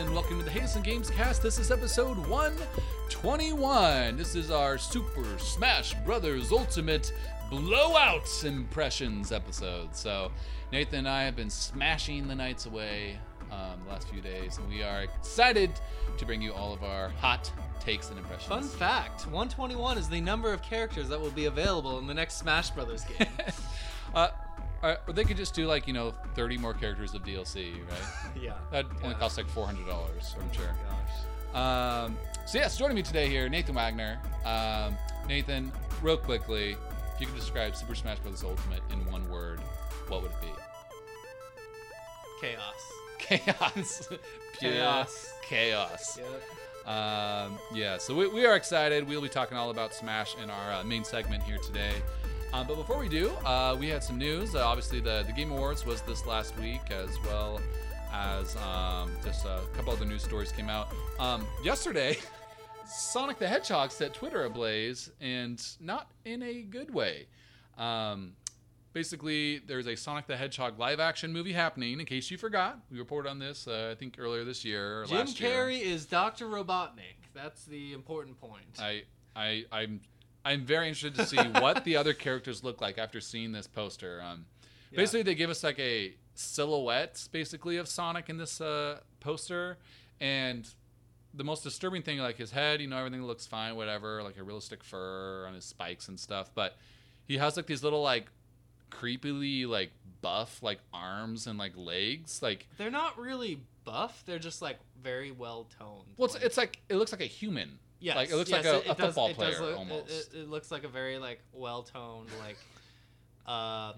and welcome to the Hazen Games Cast. This is episode 121. This is our Super Smash Brothers Ultimate Blowout Impressions episode. So, Nathan and I have been smashing the nights away um, the last few days, and we are excited to bring you all of our hot takes and impressions. Fun fact 121 is the number of characters that will be available in the next Smash Brothers game. uh, uh, or they could just do like you know 30 more characters of DLC, right? yeah. That only costs like 400 dollars, I'm sure. Gosh. Um, so yes, joining me today here, Nathan Wagner. Um, Nathan, real quickly, if you could describe Super Smash Bros. Ultimate in one word, what would it be? Chaos. Chaos. Chaos. Chaos. Yep. Um, yeah, so we, we are excited. We'll be talking all about Smash in our uh, main segment here today. Um, but before we do, uh, we had some news. Uh, obviously, the, the Game Awards was this last week, as well as um, just a couple other news stories came out. Um, yesterday, Sonic the Hedgehog set Twitter ablaze, and not in a good way. Um, basically, there's a Sonic the Hedgehog live action movie happening. In case you forgot, we reported on this, uh, I think, earlier this year. Jim last year. Carrey is Dr. Robotnik. That's the important point. I, I, I'm, I'm very interested to see what the other characters look like after seeing this poster. Um, Yeah. basically, they give us like a silhouette, basically, of Sonic in this uh, poster, and the most disturbing thing, like his head, you know, everything looks fine, whatever, like a realistic fur on his spikes and stuff, but he has like these little like creepily like buff like arms and like legs, like. They're not really buff. They're just like very well toned. Well, it's, it's like it looks like a human. Yes, like it looks yes, like a, it- a does- football does player look- almost. It, it looks like a very like well toned like um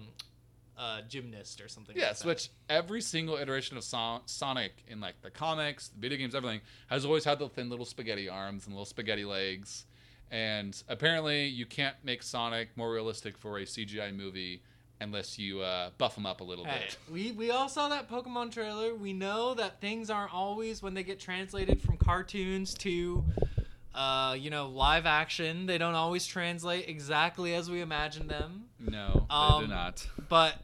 uh gymnast or something. Yes, like that. which every single iteration of Son- Sonic in like the comics, the video games, everything has always had the thin little spaghetti arms and little spaghetti legs. And apparently, you can't make Sonic more realistic for a CGI movie unless you uh, buff him up a little Hey, bit. we we all saw that Pokemon trailer. We know that things aren't always when they get translated from cartoons to uh, you know, live action. They don't always translate exactly as we imagine them. No, they Um, do not. But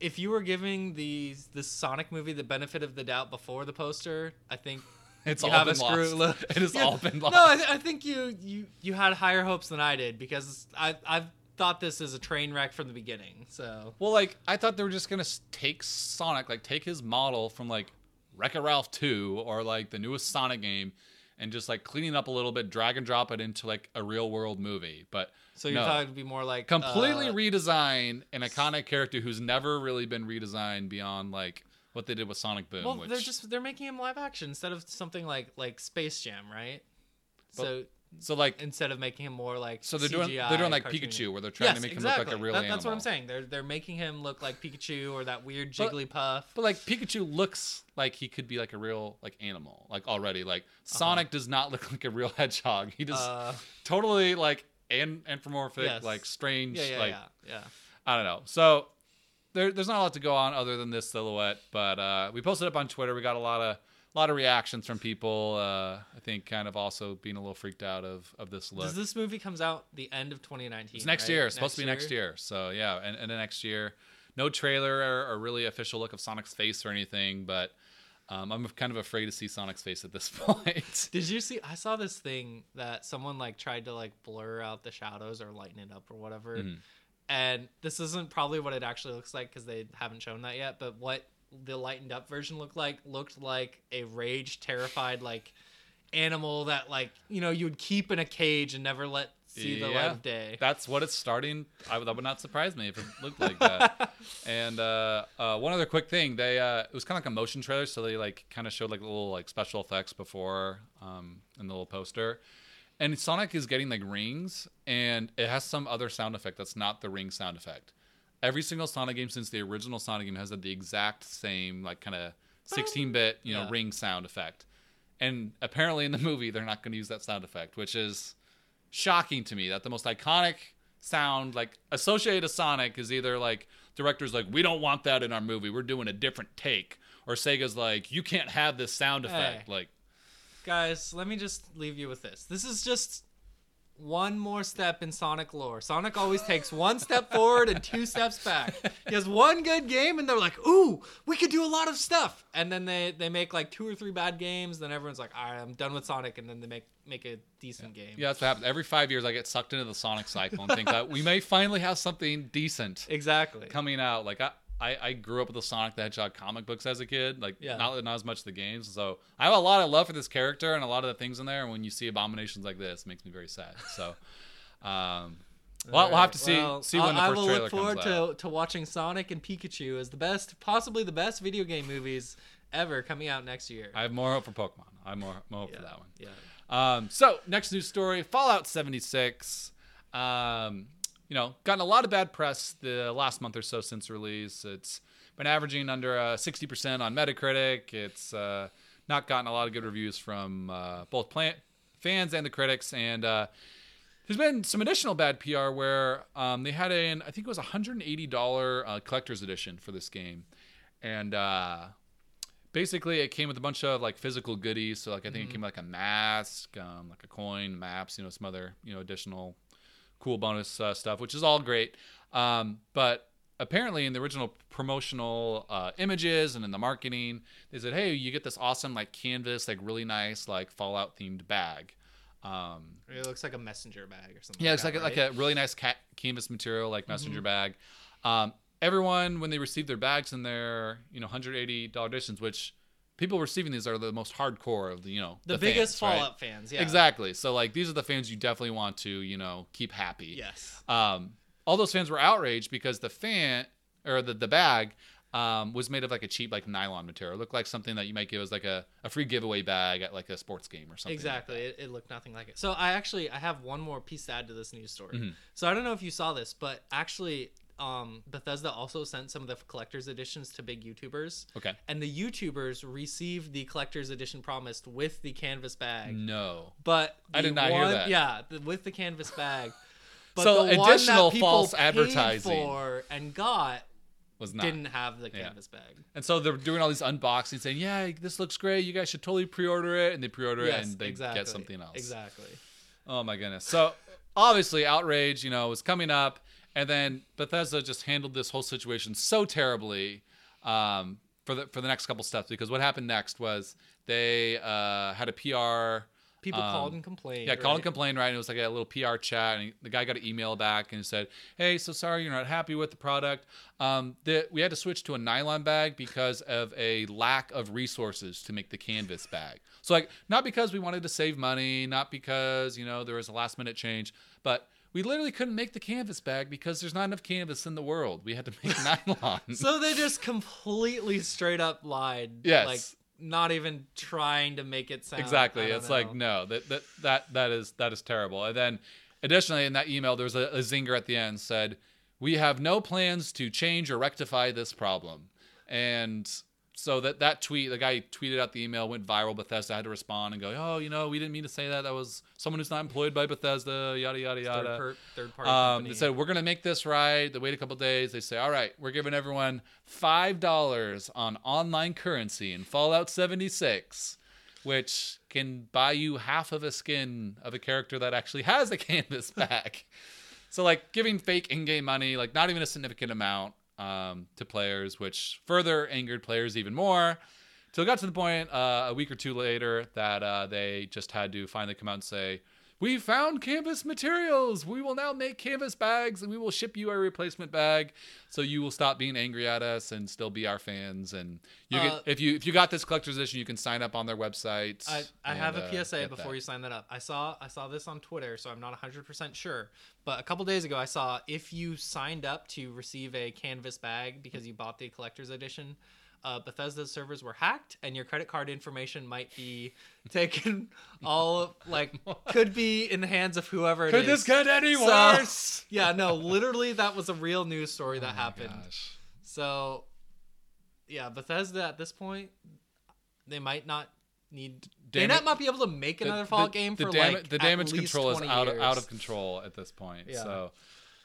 if you were giving these this Sonic movie the benefit of the doubt before the poster, I think It's all been a screw. lost. It has Yeah. all been lost. No, I, th- I think you you you had higher hopes than I did because I I've thought this is a train wreck from the beginning. So Well, like I thought they were just gonna take Sonic, like take his model from like Wreck-It Ralph 2 or like the newest Sonic game, and just like cleaning up a little bit, drag and drop it into like a real world movie. But so you no. thought it'd be more like completely uh, redesign an iconic character who's never really been redesigned beyond like what they did with Sonic Boom. Well, which, they're just they're making him live action instead of something like like Space Jam, right? so so like instead of making him more like so they're doing CGI they're doing like. Pikachu where they're trying yes, to make exactly. him look like a real That- animal. That's what I'm saying. They're they're making him look like Pikachu or that weird Jigglypuff. But like Pikachu looks like he could be like a real like animal like already. Like Sonic does not look like a real hedgehog. He just Uh-huh. uh, totally like an- anthropomorphic, Yes. like strange, yeah, yeah, like yeah, yeah. I don't know. So there, there's not a lot to go on other than this silhouette, but uh, we posted up on Twitter. We got a lot of lot of reactions from people. Uh, I think kind of also being a little freaked out of of this look. Does this movie comes out the end of 2019? it's next right? year. It's supposed to be next year. So yeah, and, and then next year, no trailer or, or really official look of Sonic's face or anything, but. Um, I'm kind of afraid to see Sonic's face at this point. Did you see? I saw this thing that someone like tried to like blur out the shadows or lighten it up or whatever. Mhm. And this isn't probably what it actually looks like because they haven't shown that yet. But what the lightened up version looked like looked like a rage terrified like animal that like you know you would keep in a cage and never let see the light of day. That's what it's starting. I, would- that would not surprise me if it looked like that. and uh, uh, one other quick thing, they uh, it was kind of like a motion trailer, so they like kind of showed like little like special effects before um, in the little poster. And Sonic is getting like rings, and it has some other sound effect that's not the ring sound effect. Every single Sonic game since the original Sonic game has had the exact same like kind of 16-bit you know Yeah. ring sound effect. And apparently in the movie they're not going to use that sound effect, which is shocking to me that the most iconic sound like associated to Sonic is either like directors like we don't want that in our movie we're doing a different take or Sega's like you can't have this sound effect Hey. like Guys, let me just leave you with this. This is just one more step in Sonic lore. Sonic always takes one step forward and two steps back. He has one good game, and they're like, "Ooh, we could do a lot of stuff." And then they they make like two or three bad games. Then everyone's like, "All right, I'm done with Sonic," and then they make make a decent game. Yeah, that's what happens. Every five years, I get sucked into the Sonic cycle and think that we may finally have something decent exactly. coming out. Like I, I, I grew up with the Sonic the Hedgehog comic books as a kid. Like Yeah. not not as much the games. So I have a lot of love for this character and a lot of the things in there. And when you see abominations like this, it makes me very sad. So, um, well, we'll have to see Well, see when the I- first I will look forward comes out. to to watching Sonic and Pikachu as the best, possibly the best video game movies ever coming out next year. I have more hope for Pokemon. I have more, more hope yeah. for that one. Yeah. Um, so next news story: Fallout 76. Um, you know, gotten a lot of bad press the last month or so since release. It's been averaging under uh, 60% on Metacritic. It's uh, not gotten a lot of good reviews from uh, both plant fans and the critics. And uh, there's been some additional bad PR where um, they had an I think it was a $180 uh, collector's edition for this game, and uh, basically it came with a bunch of like physical goodies. So like I think it came with like a mask, um, like a coin, maps, you know, some other you know additional cool bonus uh, stuff, which is all great. Um, but apparently in the original promotional uh, images and in the marketing, they said, "Hey, you get this awesome like canvas, like really nice like Fallout themed bag." Um, It looks like a messenger bag or something. yeah, it's like that, like right? a really nice ca- canvas material, like Mm-hmm. messenger bag. Um, everyone when they received their bags and their you know 180 dollar editions, which people receiving these are the most hardcore of the you know the, biggest fans, right? Fallout fans. Yeah. Exactly. So like these are the fans you definitely want to you know keep happy. Yes. Um, all those fans were outraged because the fan or the the bag. Um, was made of like a cheap like nylon material. It looked like something that you might give as like a, a free giveaway bag at like a sports game or something. like Exactly. It, it looked nothing like it. So I actually I have one more piece to add to this news story. Mhm. So I don't know if you saw this, but actually um, Bethesda also sent some of the collector's editions to big YouTubers, Okay. and the YouTubers received the collector's edition promised with the canvas bag. No. But I did not hear that. Yeah, the, with the canvas bag. But So one additional false advertising. for and got Was not. didn't have the Yeah. canvas bag. And so they're doing all these unboxings, saying, "Yeah, this looks great. You guys should totally pre-order it." And they pre-order it, and they exactly. get something else. Exactly. Oh my goodness! So obviously, outrage, you know, was coming up, and then Bethesda just handled this whole situation so terribly um, for the for the next couple steps. Because what happened next was they uh, had a PR. People Um, called and complained. Yeah, called and complained, right? And it was like a little PR chat, and he, the guy got an email back and said, "Hey, so sorry you're not happy with the product. Um, the, we had to switch to a nylon bag because of a lack of resources to make the canvas bag. So like, not because we wanted to save money, not because you know there was a last minute change, but we literally couldn't make the canvas bag because there's not enough canvas in the world. We had to make nylon. So they just completely straight up lied. Yes. Like not even trying to make it sound. exactly it's like no that, that that that is that is terrible and then additionally in that email there was a, a zinger at the end said we have no plans to change or rectify this problem and so that that tweet the guy tweeted out the email went viral bethesda had to respond and go oh you know we didn't mean to say that that was someone who's not employed by bethesda yada yada third, yada per- third party. um, company. they said we're gonna make this right. They wait a couple days. They say, all right, we're giving everyone five dollars on online currency in Fallout 76, which can buy you half of a skin of a character that actually has a canvas back. so like giving fake in-game money, like not even a significant amount, um, to players, which further angered players even more. Till it got to the point uh, a week or two later that uh, they just had to finally come out and say, "We found canvas materials. We will now make canvas bags, and we will ship you a replacement bag, so you will stop being angry at us and still be our fans." And you Uh, can, if you if you got this collector's edition, you can sign up on their website. I, I and, have a uh, PSA before that. you sign that up. I saw I saw this on Twitter, so I'm not 100% sure. But a couple days ago, I saw if you signed up to receive a canvas bag because you bought the collector's edition, uh, Bethesda's servers were hacked, and your credit card information might be taken. All like could be in the hands of whoever. it Could is. this get any So- worse? Yeah, no, literally, that was a real news story that Oh happened. gosh. So, yeah, Bethesda at this point, they might not need. they Damage- not might be able to make another Fallout game for dam- like the at damage least control is 20 out of, out of control at this point. Yeah. So,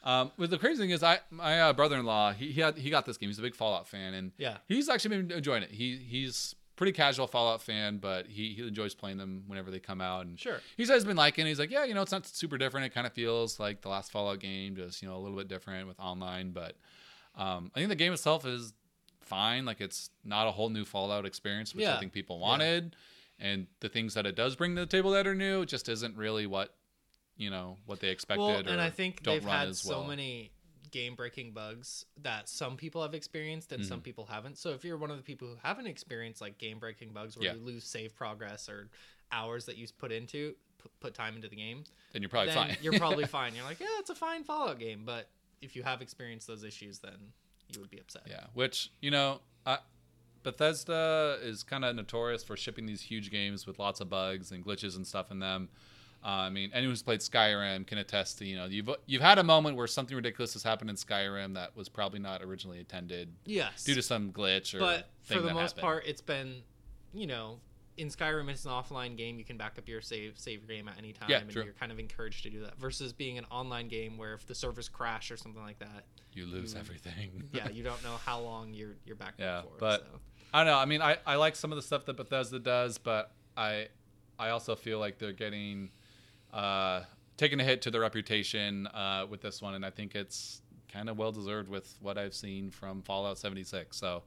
um, but the crazy thing is, I my uh, brother-in-law he he, had, he got this game. He's a big Fallout fan, and Yeah. he's actually been enjoying it. He he's pretty casual Fallout fan, but he, he enjoys playing them whenever they come out. And Sure. he says he's been liking. it. He's like, yeah, you know, it's not super different. It kind of feels like the last Fallout game, just you know, a little bit different with online. But um, I think the game itself is fine. Like it's not a whole new Fallout experience, which I think people wanted. And the things that it does bring to the table that are new, just isn't really what you know what they expected. Well, and I think they've had so well. many game-breaking bugs that some people have experienced and Mm-hmm. some people haven't. So if you're one of the people who haven't experienced like game-breaking bugs where Yeah. you lose save progress or hours that you put into put, time into the game, Then you're probably then fine. you're probably fine. You're like, yeah, it's a fine Fallout game. But if you have experienced those issues, then you would be upset. Yeah, which you know, uh, Bethesda is kind of notorious for shipping these huge games with lots of bugs and glitches and stuff in them. Uh, I mean, anyone who's played Skyrim can attest to you know you've you've had a moment where something ridiculous has happened in Skyrim that was probably not originally intended Yes. due to some glitch or but for the most happened. part, it's been, you know, in Skyrim, it's an offline game. You can back up your save save game at any time, Yeah, and true. you're kind of encouraged to do that. Versus being an online game where if the servers crash or something like that, you lose you- everything. yeah, you don't know how long you're you're back Yeah, but- so. I don't know. I mean, I, I like some of the stuff that Bethesda does, but I I also feel like they're getting uh, taking a hit to their reputation uh, with this one, and I think it's kind of well deserved with what I've seen from Fallout 76. So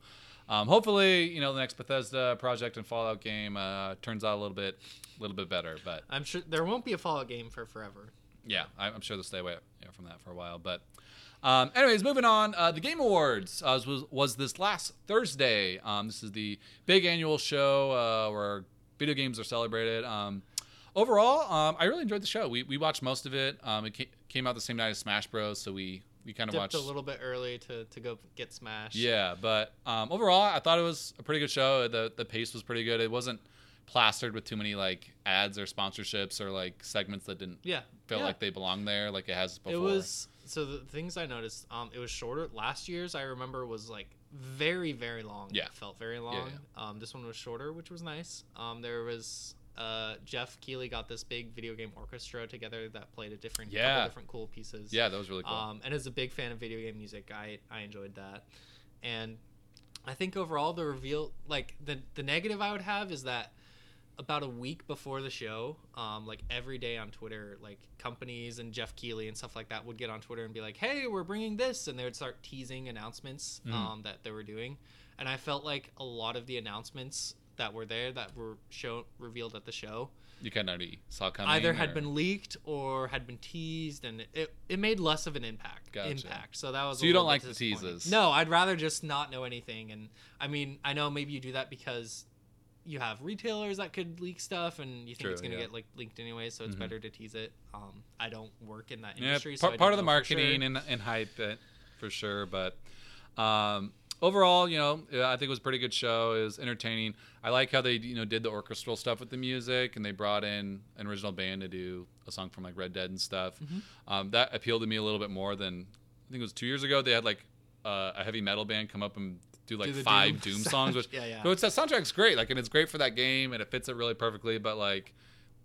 um, hopefully, you know, the next Bethesda project and Fallout game uh, turns out a little bit a little bit better. But I'm sure there won't be a Fallout game for forever. yeah, I'm sure they'll stay away from that for a while. But, um, anyways, moving on. Uh, the Game Awards uh, was was this last Thursday. Um, this is the big annual show uh, where video games are celebrated. Um, overall, um, I really enjoyed the show. We, we watched most of it. Um, it ca- came out the same night as Smash Bros, so we we kind of watched a little bit early to, to go get smashed. yeah, but um, overall, I thought it was a pretty good show. The the pace was pretty good. It wasn't plastered with too many like ads or sponsorships or like segments that didn't yeah. feel yeah. like they belonged there, like it has before. It was so the things I noticed. Um, it was shorter. Last year's I remember was like very very long. Yeah. it felt very long. Um, this one was shorter, which was nice. Um, there was uh Geoff Keighley got this big video game orchestra together that played a different Yeah. different cool pieces. yeah, that was really cool. Um, and as a big fan of video game music, I I enjoyed that, and I think overall the reveal, like the the negative I would have is that about a week before the show, um, like every day on Twitter, like companies and Geoff Keighley and stuff like that would get on Twitter and be like, "Hey, we're bringing this," and they would start teasing announcements Mhm. um, that they were doing, and I felt like a lot of the announcements that were there that were shown revealed at the show you kind of already saw coming. either or- had been leaked or had been teased, and it, it made less of an impact. Gotcha. Impact. So that was. So you don't like the teases? No, I'd rather just not know anything. And I mean, I know maybe you do that because you have retailers that could leak stuff, and you think True, it's gonna yeah. get like leaked anyway. So it's Mhm. better to tease it. Um, I don't work in that yeah, industry, so part, I part of the marketing sure. and, and hype it for sure. But um, overall, you know, I think it was a pretty good show. It was entertaining. I like how they you know did the orchestral stuff with the music, and they brought in an original band to do a song from like Red Dead and stuff. Mhm. Um, that appealed to me a little bit more than I think it was two years ago. They had like uh, a heavy metal band come up and do like Do five Doom Doom, songs, which yeah, yeah. So it's that soundtrack's great, like, and it's great for that game, and it fits it really perfectly. But like,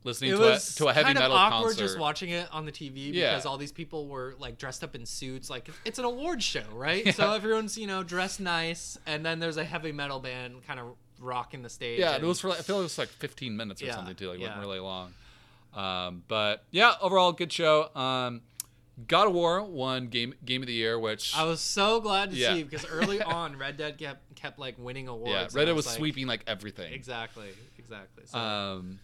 listening it to was a to a heavy kind metal of awkward concert, just watching it on the TV Yeah. because all these people were like dressed up in suits. Like it's an award show, right? Yeah. So everyone's you know dressed nice, and then there's a heavy metal band kind of rocking the stage. yeah, and it was for like, I feel like it was like 15 minutes or Yeah, something too, like it wasn't really long. Um, but yeah, overall good show. Um, God of War won game game of the year, which I was so glad to Yeah. see because early on Red Dead kept kept like winning awards. yeah, Red Dead was like, sweeping like everything. Exactly, exactly. So Um,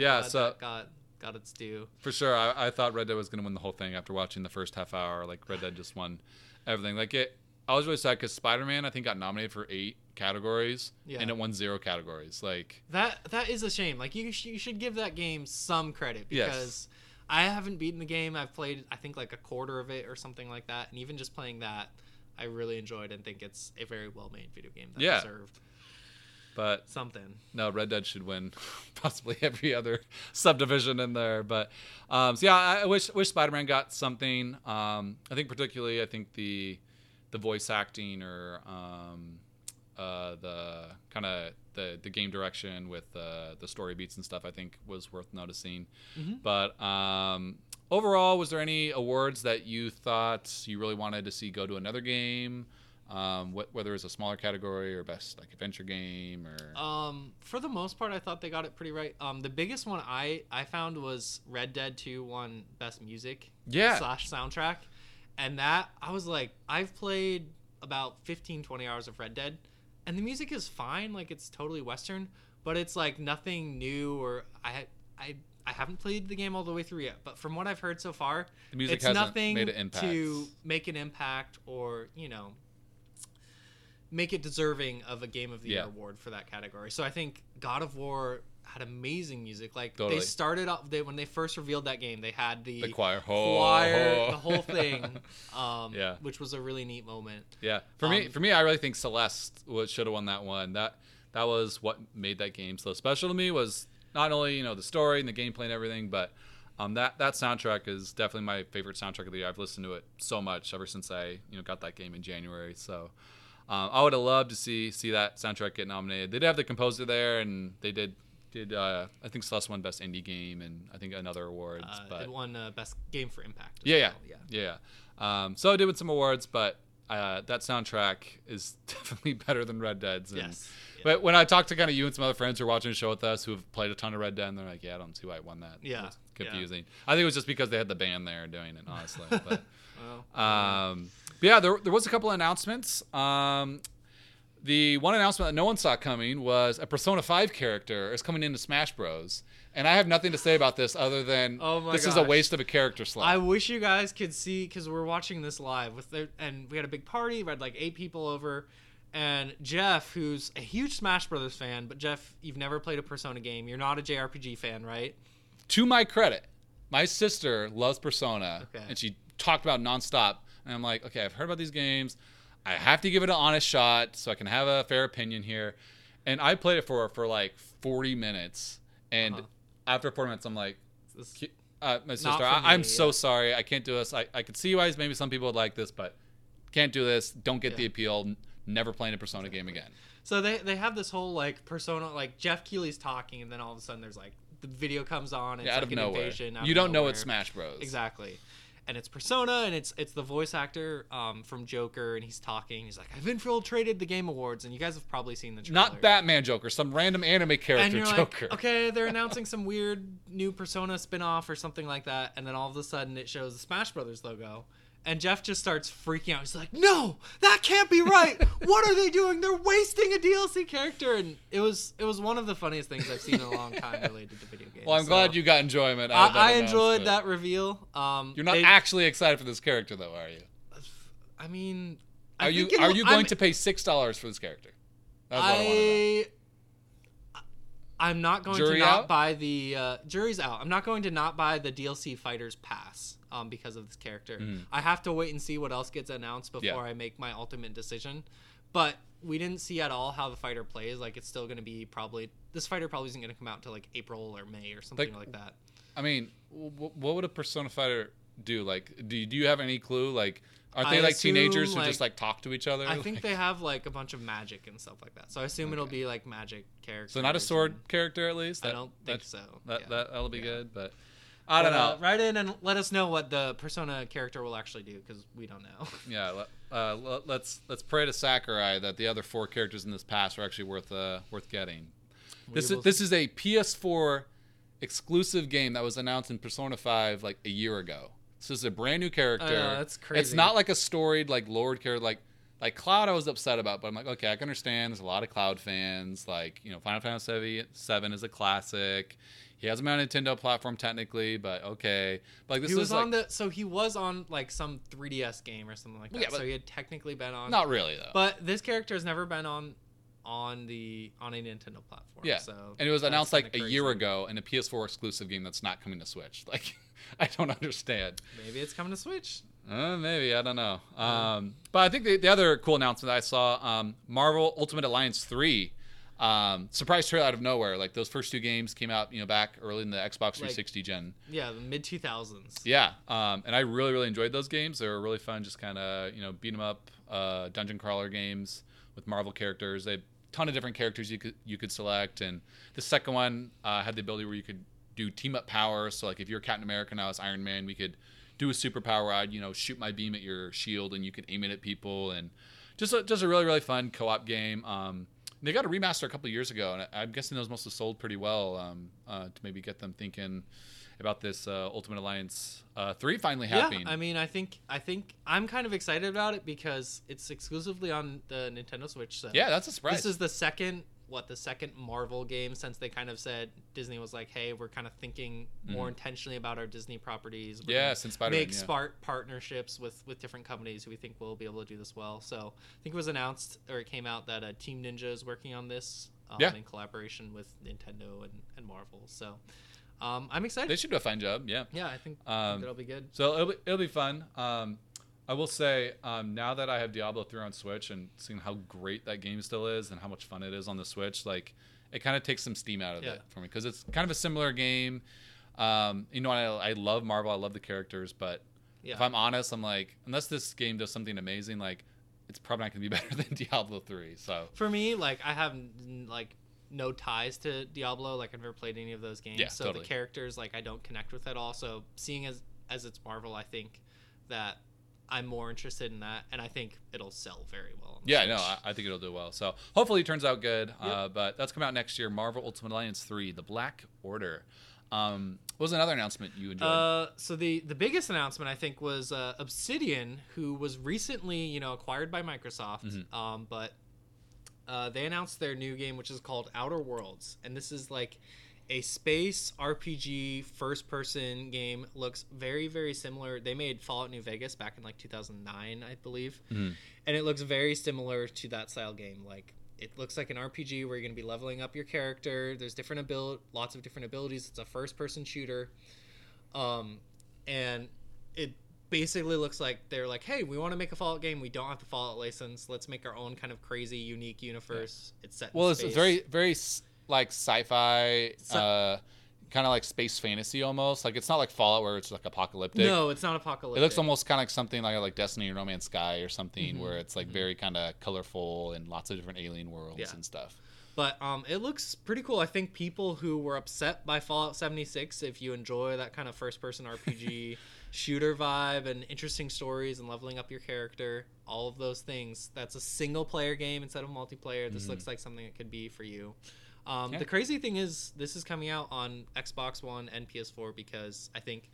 yeah, so got got its due. for sure, I, I thought Red Dead was gonna win the whole thing after watching the first half hour. Like Red Dead just won everything. Like it, I was really sad because Spider Man I think got nominated for eight categories, Yeah. and it won zero categories. Like That that is a shame. Like you, sh- you should give that game some credit Yes. because I haven't beaten the game. I've played I think like a quarter of it or something like that, and even just playing that, I really enjoyed and think it's a very well made video game that Yeah. deserved but something. No, Red Dead should win possibly every other subdivision in there. But um, so yeah, I wish wish Spider Man got something. Um, I think particularly, I think the the voice acting or um, uh, the kind of the the game direction with uh, the story beats and stuff, I think was worth noticing. Mhm. But um, overall, was there any awards that you thought you really wanted to see go to another game? Um, what, whether it's a smaller category or best like adventure game or Um, for the most part, I thought they got it pretty right. Um, the biggest one I I found was Red Dead Two won Best Music yeah, slash soundtrack, and that I was like, I've played about 15, 20 hours of Red Dead, and the music is fine, like it's totally Western, but it's like nothing new or I I. I haven't played the game all the way through yet, but from what I've heard so far, the music it's hasn't nothing made an impact. to make an impact or you know make it deserving of a game of the year award for that category so i think god of war had amazing music like Totally. they started off they when they first revealed that game they had the, the choir, choir Ho, the whole thing um Yeah. which was a really neat moment Yeah, for me, Um, for me, I really think Celeste should have won that one. That that was what made that game so special to me. Was not only you know the story and the gameplay and everything, but um, that that soundtrack is definitely my favorite soundtrack of the year. I've listened to it so much ever since I you know got that game in January. So um, I would have loved to see see that soundtrack get nominated. They did have the composer there, and they did did uh, I think Celeste won best indie game and I think another awards. uh, but it won uh, best game for impact yeah, yeah, well, yeah yeah. Um, so I did win some awards, but uh, that soundtrack is definitely better than Red Dead's. And, yes yeah. But when I talked to kind of you and some other friends who are watching the show with us who have played a ton of Red Dead, and they're like, "Yeah, I don't see why I won that." Yeah, It's yeah. confusing. I think it was just because they had the band there doing it, honestly. But, well, um, yeah, there, there was a couple of announcements. Um, the one announcement that no one saw coming was a Persona 5 character is coming into Smash Bros. And I have nothing to say about this other than Oh this is a waste of a character slot. I wish you guys could see because we're watching this live with the and we had a big party. We had like eight people over, and Jeff, who's a huge Smash Brothers fan, but Jeff, you've never played a Persona game. You're not a JRPG fan, right? to my credit, my sister loves Persona, Okay. and she talked about nonstop. And I'm like, okay, I've heard about these games. I have to give it an honest shot so I can have a fair opinion here. And I played it for for like 40 minutes, and Uh-huh. after 40 minutes, I'm like, uh, my sister, I, I'm me, so sorry. I can't do this. I, I could see why maybe some people would like this, but can't do this. Don't get the appeal. N- Never playing a Persona game again. So they they have this whole like Persona, like Geoff Keighley's talking, and then all of a sudden there's like the video comes on, and Yeah, it's out like of nowhere. invasion. out You don't know nowhere. it's Smash Bros. Exactly. And it's Persona, and it's it's the voice actor um, from Joker, and he's talking. He's like, "I've infiltrated the Game Awards," and you guys have probably seen the trailer. Not Batman Joker, some random anime character Joker. like, okay, they're announcing some weird new Persona spin-off or something like that, and then all of a sudden it shows the Smash Brothers logo, and Jeff just starts freaking out. He's like, "No, that can't be right! what are they doing? They're wasting a DLC character!" And it was it was one of the funniest things I've seen in a long time related to video games. Well, I'm So, glad you got enjoyment. out of that I, I enjoyed that reveal. Um, You're not they- actually excited for this character, though, are you? I mean, I Are you think it- are you going I'm- to pay six dollars for this character? That's what I, want to know. I I'm not going Jury to not out? buy the uh, jury's out. I'm not going to not buy the DLC Fighters Pass um, because of this character. Mhm. I have to wait and see what else gets announced before Yeah. I make my ultimate decision. But we didn't see at all how the fighter plays. Like it's still going to be probably this fighter probably isn't going to come out until like April or May or something Like- like, that. I mean, w- what would a Persona fighter do? Like, do you, do you have any clue? Like, aren't I they like assume, teenagers who like- just like talk to each other? I think Like- they have like a bunch of magic and stuff like that. So I assume it'll be like magic characters. so not a sword character at least. I don't think that, so. That yeah. that that'll be Yeah. good, but I don't But, know. uh, write in and let us know what the persona character will actually do because we don't know. Yeah, uh, let, let's let's pray to Sakurai that the other four characters in this pass are actually worth uh, worth getting. This is this is a PS4 exclusive game that was announced in Persona 5 like a year ago. This is a brand new character. Know, that's It's not like a storied like Lord character like like Cloud I was upset about, but I'm like, okay, I can understand. There's a lot of Cloud fans. Like, you know, Final Fantasy 7 is a classic. He hasn't been on a Nintendo platform technically, but okay. But like this he was like on the so he was on like some 3DS game or something like that. Yeah, so he had technically been on. not really though. But this character has never been on on the on a Nintendo platform. Yeah, So and it was announced like a year ago in a PS4 exclusive game that's not coming to Switch. Like, I don't understand. Maybe it's coming to Switch. Uh, maybe I don't know. Um, but I think the, the other cool announcement I saw, um, Marvel Ultimate Alliance three, um, surprise trailer out of nowhere. Like those first two games came out, you know, back early in the Xbox 360 gen. Yeah, the mid 2000s. Yeah, um, and I really really enjoyed those games. They were really fun, just kind of you know beat 'em up uh, dungeon crawler games with Marvel characters. They had a ton of different characters you could you could select, and the second one uh, had the ability where you could do team up powers. So like if you're Captain America and I was Iron Man, we could do a superpower. I'd you know shoot my beam at your shield, and you could aim it at people and just a, just a really really fun co-op game. Um, they got a remaster a couple of years ago, and I'm guessing those must have sold pretty well um, uh, to maybe get them thinking about this uh, Ultimate Alliance uh, three finally happening. Yeah, I mean, I think I think I'm kind of excited about it because it's exclusively on the Nintendo Switch. So yeah, that's a surprise. this is the second what the second Marvel game since they kind of said Disney was like, hey, we're kind of thinking more intentionally about our Disney properties. We're yeah, since Spider-Man. make yeah. smart partnerships with with different companies who we think will be able to do this well. So I think it was announced or it came out that uh, Team Ninja is working on this um, Yeah. in collaboration with Nintendo and, and Marvel. So um, I'm excited. They should do a fine job. Yeah. yeah, I think, I Um, think it'll be good. So it'll be, it'll be fun. Um, I will say um, now that I have Diablo 3 on Switch and seeing how great that game still is and how much fun it is on the Switch, like it kind of takes some steam out of Yeah. it for me because it's kind of a similar game. Um, you know, I, I love Marvel, I love the characters, but Yeah. if I'm honest, I'm like, unless this game does something amazing, like it's probably not going to be better than Diablo 3. So for me, like I have like no ties to Diablo. Like I've never played any of those games, Yeah, so totally. the characters like I don't connect with at all. So seeing as as it's Marvel, I think that I'm more interested in that, and I think it'll sell very well. Yeah, no. I, I think it'll do well. So hopefully it turns out good. Uh, but that's coming out next year. Marvel Ultimate Alliance 3, The Black Order. Um, what was another announcement you enjoyed? Uh, so the the biggest announcement I think was uh, Obsidian, who was recently you know acquired by Microsoft. Mm-hmm. Um, but uh, they announced their new game, which is called Outer Worlds, and this is like a space RPG first person game. Looks very very similar. They made Fallout New Vegas back in like 2009, I believe, Mhm. and it looks very similar to that style game. Like it looks like an RPG where you're going to be leveling up your character. There's different abil- lots of different abilities. It's a first person shooter. Um, and it basically looks like they're like, hey, we want to make a Fallout game. We don't have the Fallout license. Let's make our own kind of crazy, unique universe. It's set. in well, it's very, very like sci-fi, So- uh, kind of like space fantasy almost. Like it's not like Fallout where it's like apocalyptic. No, it's not apocalyptic. It looks almost kind of like something like like Destiny or No Man's Sky or something Mm-hmm. where it's like very kind of colorful and lots of different alien worlds Yeah. and stuff. But um, it looks pretty cool. I think people who were upset by Fallout 76, if you enjoy that kind of first-person RPG shooter vibe and interesting stories and leveling up your character, all of those things, that's a single-player game instead of multiplayer. This looks like something that could be for you. Um, Yeah. The crazy thing is, this is coming out on Xbox One and PS4 because I think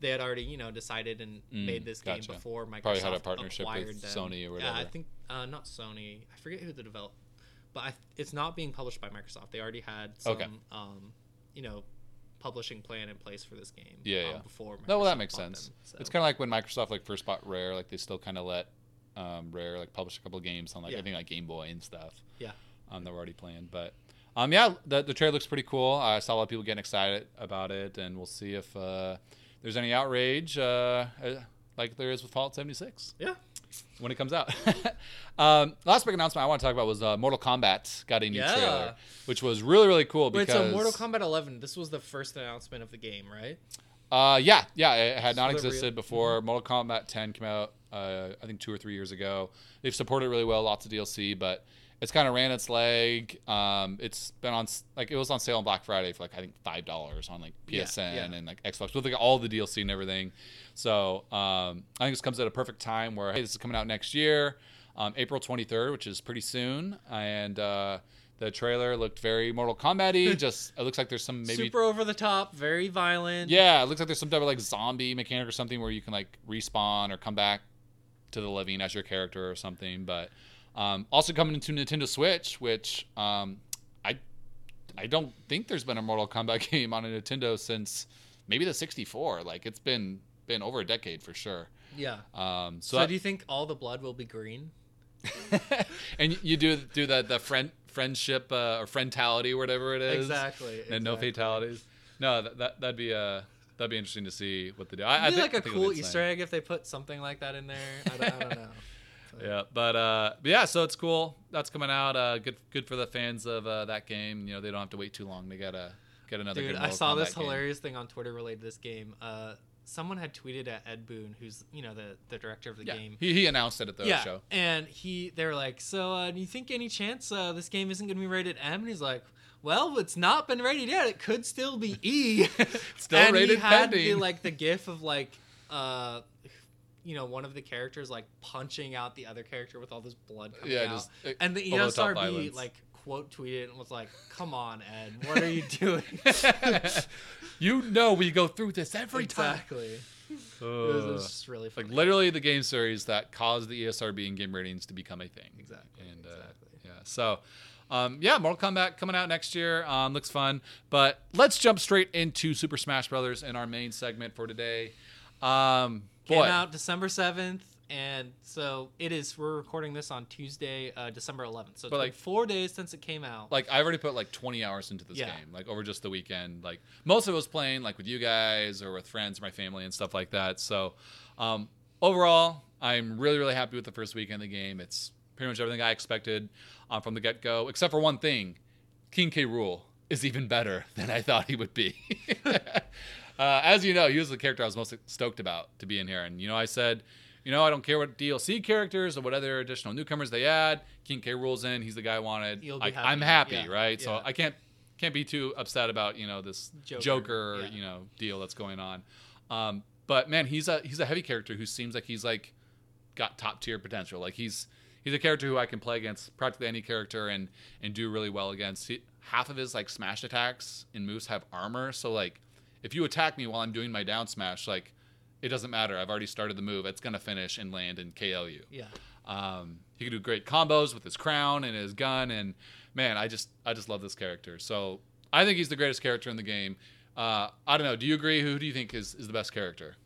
they had already, you know, decided and Mm, made this gotcha. game before Microsoft Probably had a partnership with them. Sony or whatever. Yeah, I think uh, not Sony. I forget who the develop, but I, it's not being published by Microsoft. They already had some, Okay. um, you know, publishing plan in place for this game. Yeah, um, yeah. Before. No, well that makes sense. them, so. It's kind of like when Microsoft like first bought Rare, like they still kind of let um, Rare like publish a couple games on like Yeah. I think like Game Boy and stuff. Yeah. Um, that were already planned, but um, yeah, the the trailer looks pretty cool. I saw a lot of people getting excited about it, and we'll see if uh, there's any outrage uh, uh, like there is with Fallout 76 Yeah. when it comes out. um, last big announcement I want to talk about was uh, Mortal Kombat got a new Yeah. trailer, which was really really cool Wait, because so Mortal Kombat 11. This was the first announcement of the game, right? Uh, yeah, yeah, it had not the real- existed before. Mortal Kombat 10 came out, uh, I think two or three years ago. They've supported really well, lots of DLC, but it's kind of ran its leg. Um, it's been on like it was on sale on Black Friday for like I think five dollars on like Yeah, PSN yeah. and like Xbox with like all the DLC and everything. So um, I think this comes at a perfect time where hey, this is coming out next year, um, April 23rd, which is pretty soon, and uh, the trailer looked very Mortal Kombat-y. just it looks like there's some maybe Super over the top, very violent. yeah, it looks like there's some type of like zombie mechanic or something where you can like respawn or come back to the living as your character or something. But um, also coming into Nintendo Switch, which um, I I don't think there's been a Mortal Kombat game on a Nintendo since maybe the 64. Like it's been been over a decade for sure. Yeah. Um, so, So, do you think all the blood will be green? and you do do the the friend friendship uh, or friendality or whatever it is Exactly. and no fatalities. No, that, that that'd be uh that'd be interesting to see what they do. I, I It'd be think, like a cool Easter egg if they put something like that in there. I don't, I don't know. Yeah, but uh, but yeah, so it's cool. That's coming out. Uh, good good for the fans of uh, that game. You know, they don't have to wait too long. They gotta get another. Dude, good I saw this game. hilarious thing on Twitter related to this game. Uh, someone had tweeted at Ed Boon, who's you know the the director of the Yeah, game. he, he announced it at the yeah, show. and he they're like, so uh, do you think any chance uh, this game isn't going to be rated M? And he's like, well, it's not been rated yet. It could still be E. Still and rated he had the, pending. like the GIF of like uh, you know one of the characters like punching out the other character with all this blood coming Yeah, out. just, uh, and the over the top ESRB like quote tweeted and was like, "Come on, Ed, what are you doing?" you know we go through this every time, exactly. It was, it was just really funny. like literally the game series that caused the ESRB and game ratings to become a thing. Exactly, And uh, exactly. yeah, so um, yeah, Mortal Kombat coming out next year. Um, looks fun. But let's jump straight into Super Smash Brothers in our main segment for today. Um, Came out December seventh, and so it is. We're recording this on Tuesday, uh, December eleventh. So it's But, like- four days since it came out. like I already put like 20 hours into this Yeah. game, like over just the weekend. Like most of it was playing like with you guys or with friends or my family and stuff like that. So um, overall, I'm really really happy with the first weekend of the game. It's pretty much everything I expected um, from the get go, except for one thing: King K. Rool is even better than I thought he would be. uh, as you know, he was the character I was most stoked about to be in here, and you know I said. You know, I don't care what DLC characters or what other additional newcomers they add. King K. Rool's in. He's the guy I wanted. I, happy. I'm happy, Yeah, right? So. I can't can't be too upset about you know this Joker, Joker, yeah. you know deal that's going on. Um, but man, he's a he's a heavy character who seems like he's like got top tier potential. Like he's he's a character who I can play against practically any character and and do really well against. He, half of his like smash attacks and moves have armor, so like if you attack me while I'm doing my down smash, like it doesn't matter. I've already started the move. It's gonna finish and land and KO you. yeah. Um, he can do great combos with his crown and his gun, and man, I just I just love this character. So I think he's the greatest character in the game. Uh, I don't know. Do you agree? Who do you think is, is the best character?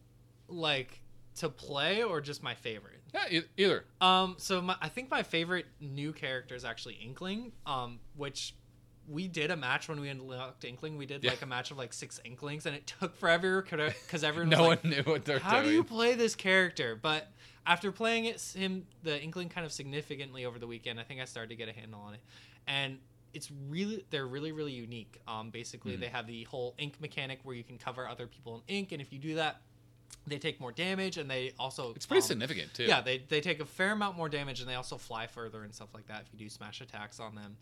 Like to play or just my favorite? Yeah, e- either. Um, so my, I think my favorite new character is actually Inkling. Um, which we did a match when we unlocked Inkling. We did Yeah. like a match of like six Inklings, and it took forever because everyone no one knew what they're doing "How doing. do you play this character?" But after playing it, him the Inkling kind of significantly over the weekend, I think I started to get a handle on it, and it's really they're really really unique. Um, basically Mhm. they have the whole ink mechanic where you can cover other people in ink, and if you do that, they take more damage, and they also it's pretty um, significant too. yeah, they, they take a fair amount more damage and they also fly further and stuff like that if you do smash attacks on them.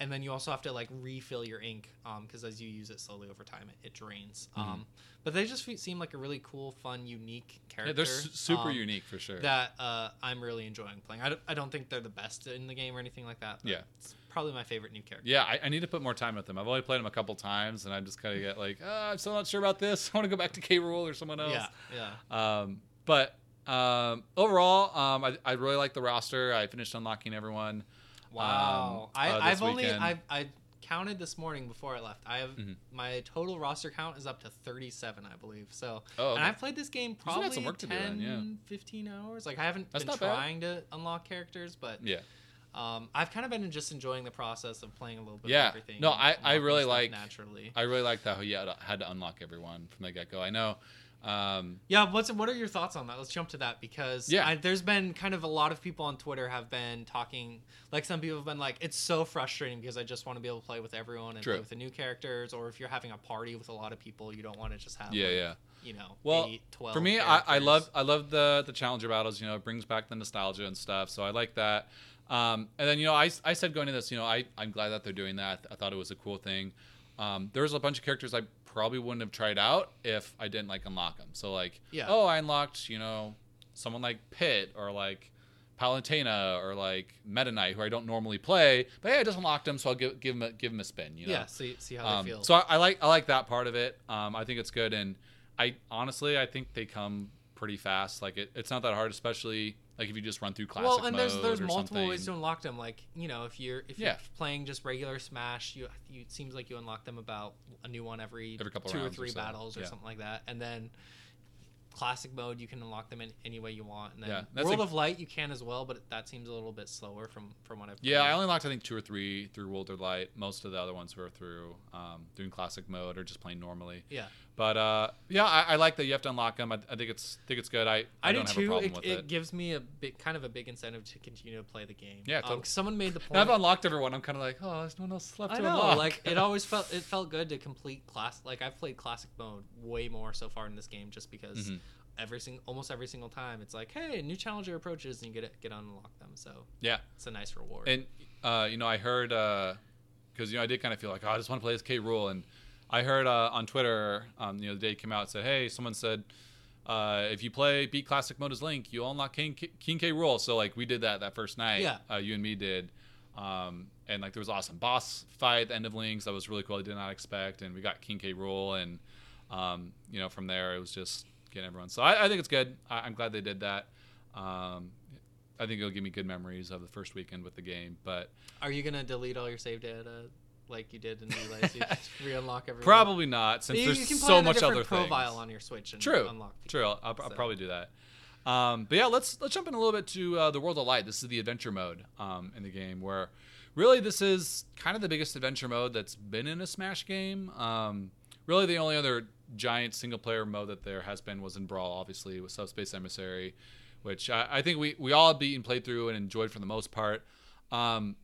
And then you also have to like refill your ink because as you use it slowly over time, it, it drains. Mhm. Um, but they just seem like a really cool, fun, unique Yeah, character. they're su- super um, unique for sure. That uh, I'm really enjoying playing. I don't, I don't think they're the best in the game or anything like that. Yeah. It's probably my favorite new character. yeah, I, I need to put more time with them. I've only played them a couple times, and I'm just kind of get like, oh, I'm still not sure about this. I want to go back to K. Rool or someone else. Yeah. Yeah. Um, but um, overall, um, I, I really like the roster. I finished unlocking everyone. Wow. um, I, uh, I've only weekend. I've, I counted this morning before I left. I have Mhm. my total roster count is up to 37, I believe. So, Oh, and. I've played this game probably some work to do 10, then, 15 hours. Like I haven't That's been not bad. trying to unlock characters, but yeah. um, I've kind of been just enjoying the process of playing a little bit Yeah. of everything. No, I- I really like- naturally. I really like that how you had to unlock everyone from the get go. I know. Um, Yeah, what's what are your thoughts on that? Let's jump to that because Yeah. I, there's been kind of a lot of people on Twitter have been talking. Like some people have been like, it's so frustrating because I just want to be able to play with everyone and True. play with the new characters. Or if you're having a party with a lot of people, you don't want to just have yeah, like, yeah. you know, Well, eight, 12 For me, I, I love I love the the challenger battles. You know, it brings back the nostalgia and stuff. So I like that. Um, and then you know, I, I said going to this, you know, I I'm glad that they're doing that. I thought it was a cool thing. Um, there's a bunch of characters I probably wouldn't have tried out if I didn't like unlock them. So like, Yeah. oh, I unlocked you know someone like Pit or like Palutena or like Meta Knight who I don't normally play, but hey, I just unlocked them, so I'll give give him a, give him a spin. You know? Yeah, see see how Um, they feel. so I, I like I like that part of it. Um, I think it's good, and I honestly I think they come pretty fast. Like it, it's not that hard, especially like if you just run through classic well, and there's there's multiple something. ways to unlock them. Like you know, if you're if you're playing just regular Smash, you, you it seems like you unlock them about a new one every, Every couple two or rounds or three so, battles or yeah. something like that, and then classic mode you can unlock them in any way you want. And then Yeah, World of Light you can as well, but that seems a little bit slower from from what I've Yeah, I only unlocked I think two or three through World of Light. Most of the other ones were through um, doing classic mode or just playing normally. yeah. But uh, yeah, I, I like that you have to unlock them. I, I think it's think it's good. I I, I, don't do have a too. It, it, it. gives me a big, kind of a big incentive to continue to play the game. Yeah, Um, someone made the point. Now I've unlocked everyone. I'm kind of like, oh, there's no one else left I to know, unlock. like it always felt it felt good to complete class. Like I've played classic mode way more so far in this game, just because Mhm. every single almost every single time it's like, hey, a new challenger approaches, and you get it, get to unlock them. So yeah. it's a nice reward. And uh, you know, I heard because you know I did kind of feel like oh, I just want to play this K Rool, and I heard uh, on Twitter, um, you know, the day it came out, it said, hey, someone said, uh, if you play beat classic mode as Link, you unlock King King K. Rool. So like we did that that first night. Yeah. Uh, you and me did. Um, and like there was awesome boss fight at the end of Links that was really cool. I did not expect, and we got King K. Rool, and um, you know from there it was just getting everyone. So I, I think it's good. I, I'm glad they did that. Um, I think it'll give me good memories of the first weekend with the game. But Are you gonna delete all your save data like you did in New Lights? You just re-unlock everything. probably not, since you, there's you can play so on much other things. profile on your Switch and True. unlock. the- True. I'll, I'll, I'll So- probably do that. Um, but yeah, let's let's jump in a little bit to uh, the World of Light. This is the adventure mode um, in the game, where really this is kind of the biggest adventure mode that's been in a Smash game. Um, really, the only other giant single player mode that there has been was in Brawl, obviously with Subspace Emissary, which I, I think we we all beat and played through and enjoyed for the most part. Um,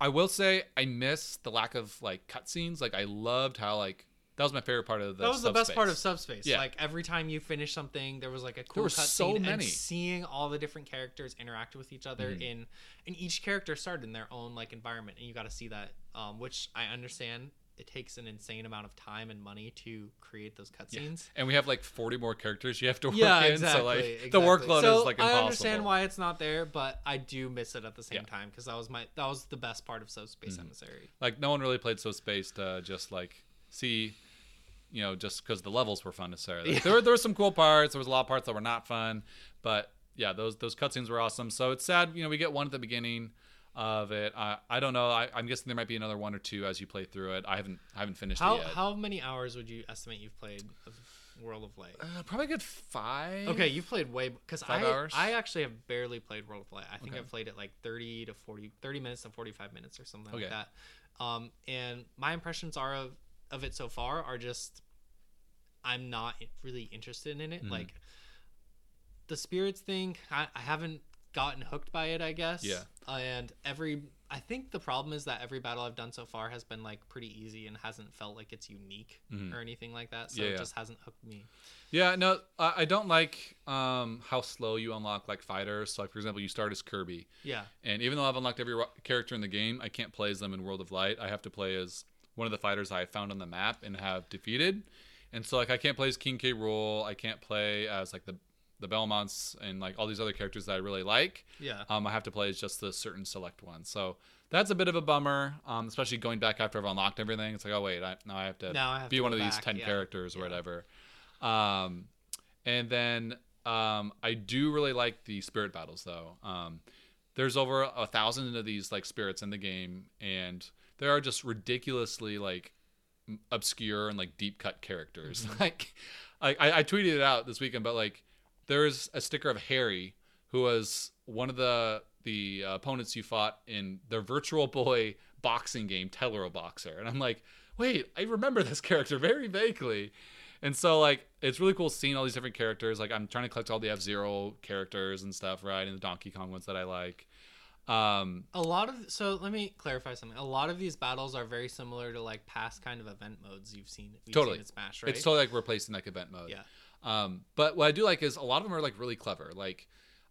I will say I miss the lack of like cutscenes. Like I loved how like that was my favorite part of the. that was the best part of Subspace. Subspace. Yeah. Like every time you finish something, there was like a cool were cutscene so and many. seeing all the different characters interact with each other Mhm. in and each character started in their own like environment, and you got to see that, um, which I understand. It takes an insane amount of time and money to create those cutscenes. and we have like 40 more characters you have to work Yeah, in exactly. so like exactly. the workload So is like impossible. I understand why it's not there, but I do miss it at the same Yeah. time because that was my that was the best part of Subspace Mhm. Emissary. like no one really played so space to just like see you know just because the levels were fun necessarily Like, Yeah. there, were, there were some cool parts there was a lot of parts that were not fun but yeah those those cutscenes were awesome so it's sad you know we get one at the beginning of it uh, i don't know I, i'm guessing there might be another one or two as you play through it i haven't I haven't finished How it yet how many hours would you estimate you've played of World of Light? uh, probably a good five Okay, you've played way because I hours? I actually have barely played World of Light. I think Okay. I've played it like 30 to 40 30 minutes to 45 minutes or something Okay. like that. Um and my impressions are of of it so far are just I'm not really interested in it. Mhm. Like the spirits thing, I, I haven't gotten hooked by it, I guess. Yeah. And every I think the problem is that every battle I've done so far has been like pretty easy and hasn't felt like it's unique Mhm. or anything like that. So Yeah, it yeah. just hasn't hooked me. Yeah, no, I I don't like um, how slow you unlock like fighters. So, like for example, you start as Kirby, Yeah. and even though I've unlocked every ro- character in the game, I can't play as them in World of Light. I have to play as one of the fighters I found on the map and have defeated. And so, like, I can't play as King K. Rool. I can't play as like the the Belmonts and like all these other characters that I really like. Yeah. Um, I have to play as just the certain select ones. So that's a bit of a bummer, um, especially going back after I've unlocked everything. It's like, oh wait, I, now I have to I have be to one of these 10 yeah. characters or Yeah. whatever. Um, and then um, I do really like the spirit battles though. Um, there's over a thousand of these like spirits in the game, and there are just ridiculously like obscure and like deep cut characters. Mm-hmm. Like, I I tweeted it out this weekend, but like there's a sticker of Harry who was one of the the uh, opponents you fought in the Virtual Boy boxing game Teleroboxer, and I'm like, wait, I remember this character very vaguely. And so like it's really cool seeing all these different characters. Like I'm trying to collect all the F Zero characters and stuff, right? And the Donkey Kong ones that I like. Um, A lot of so let me clarify something. A lot of these battles are very similar to like past kind of event modes you've seen. Totally. seen in Smash, right? It's totally like replacing like event mode. Yeah. Um, but what I do like is a lot of them are like really clever. Like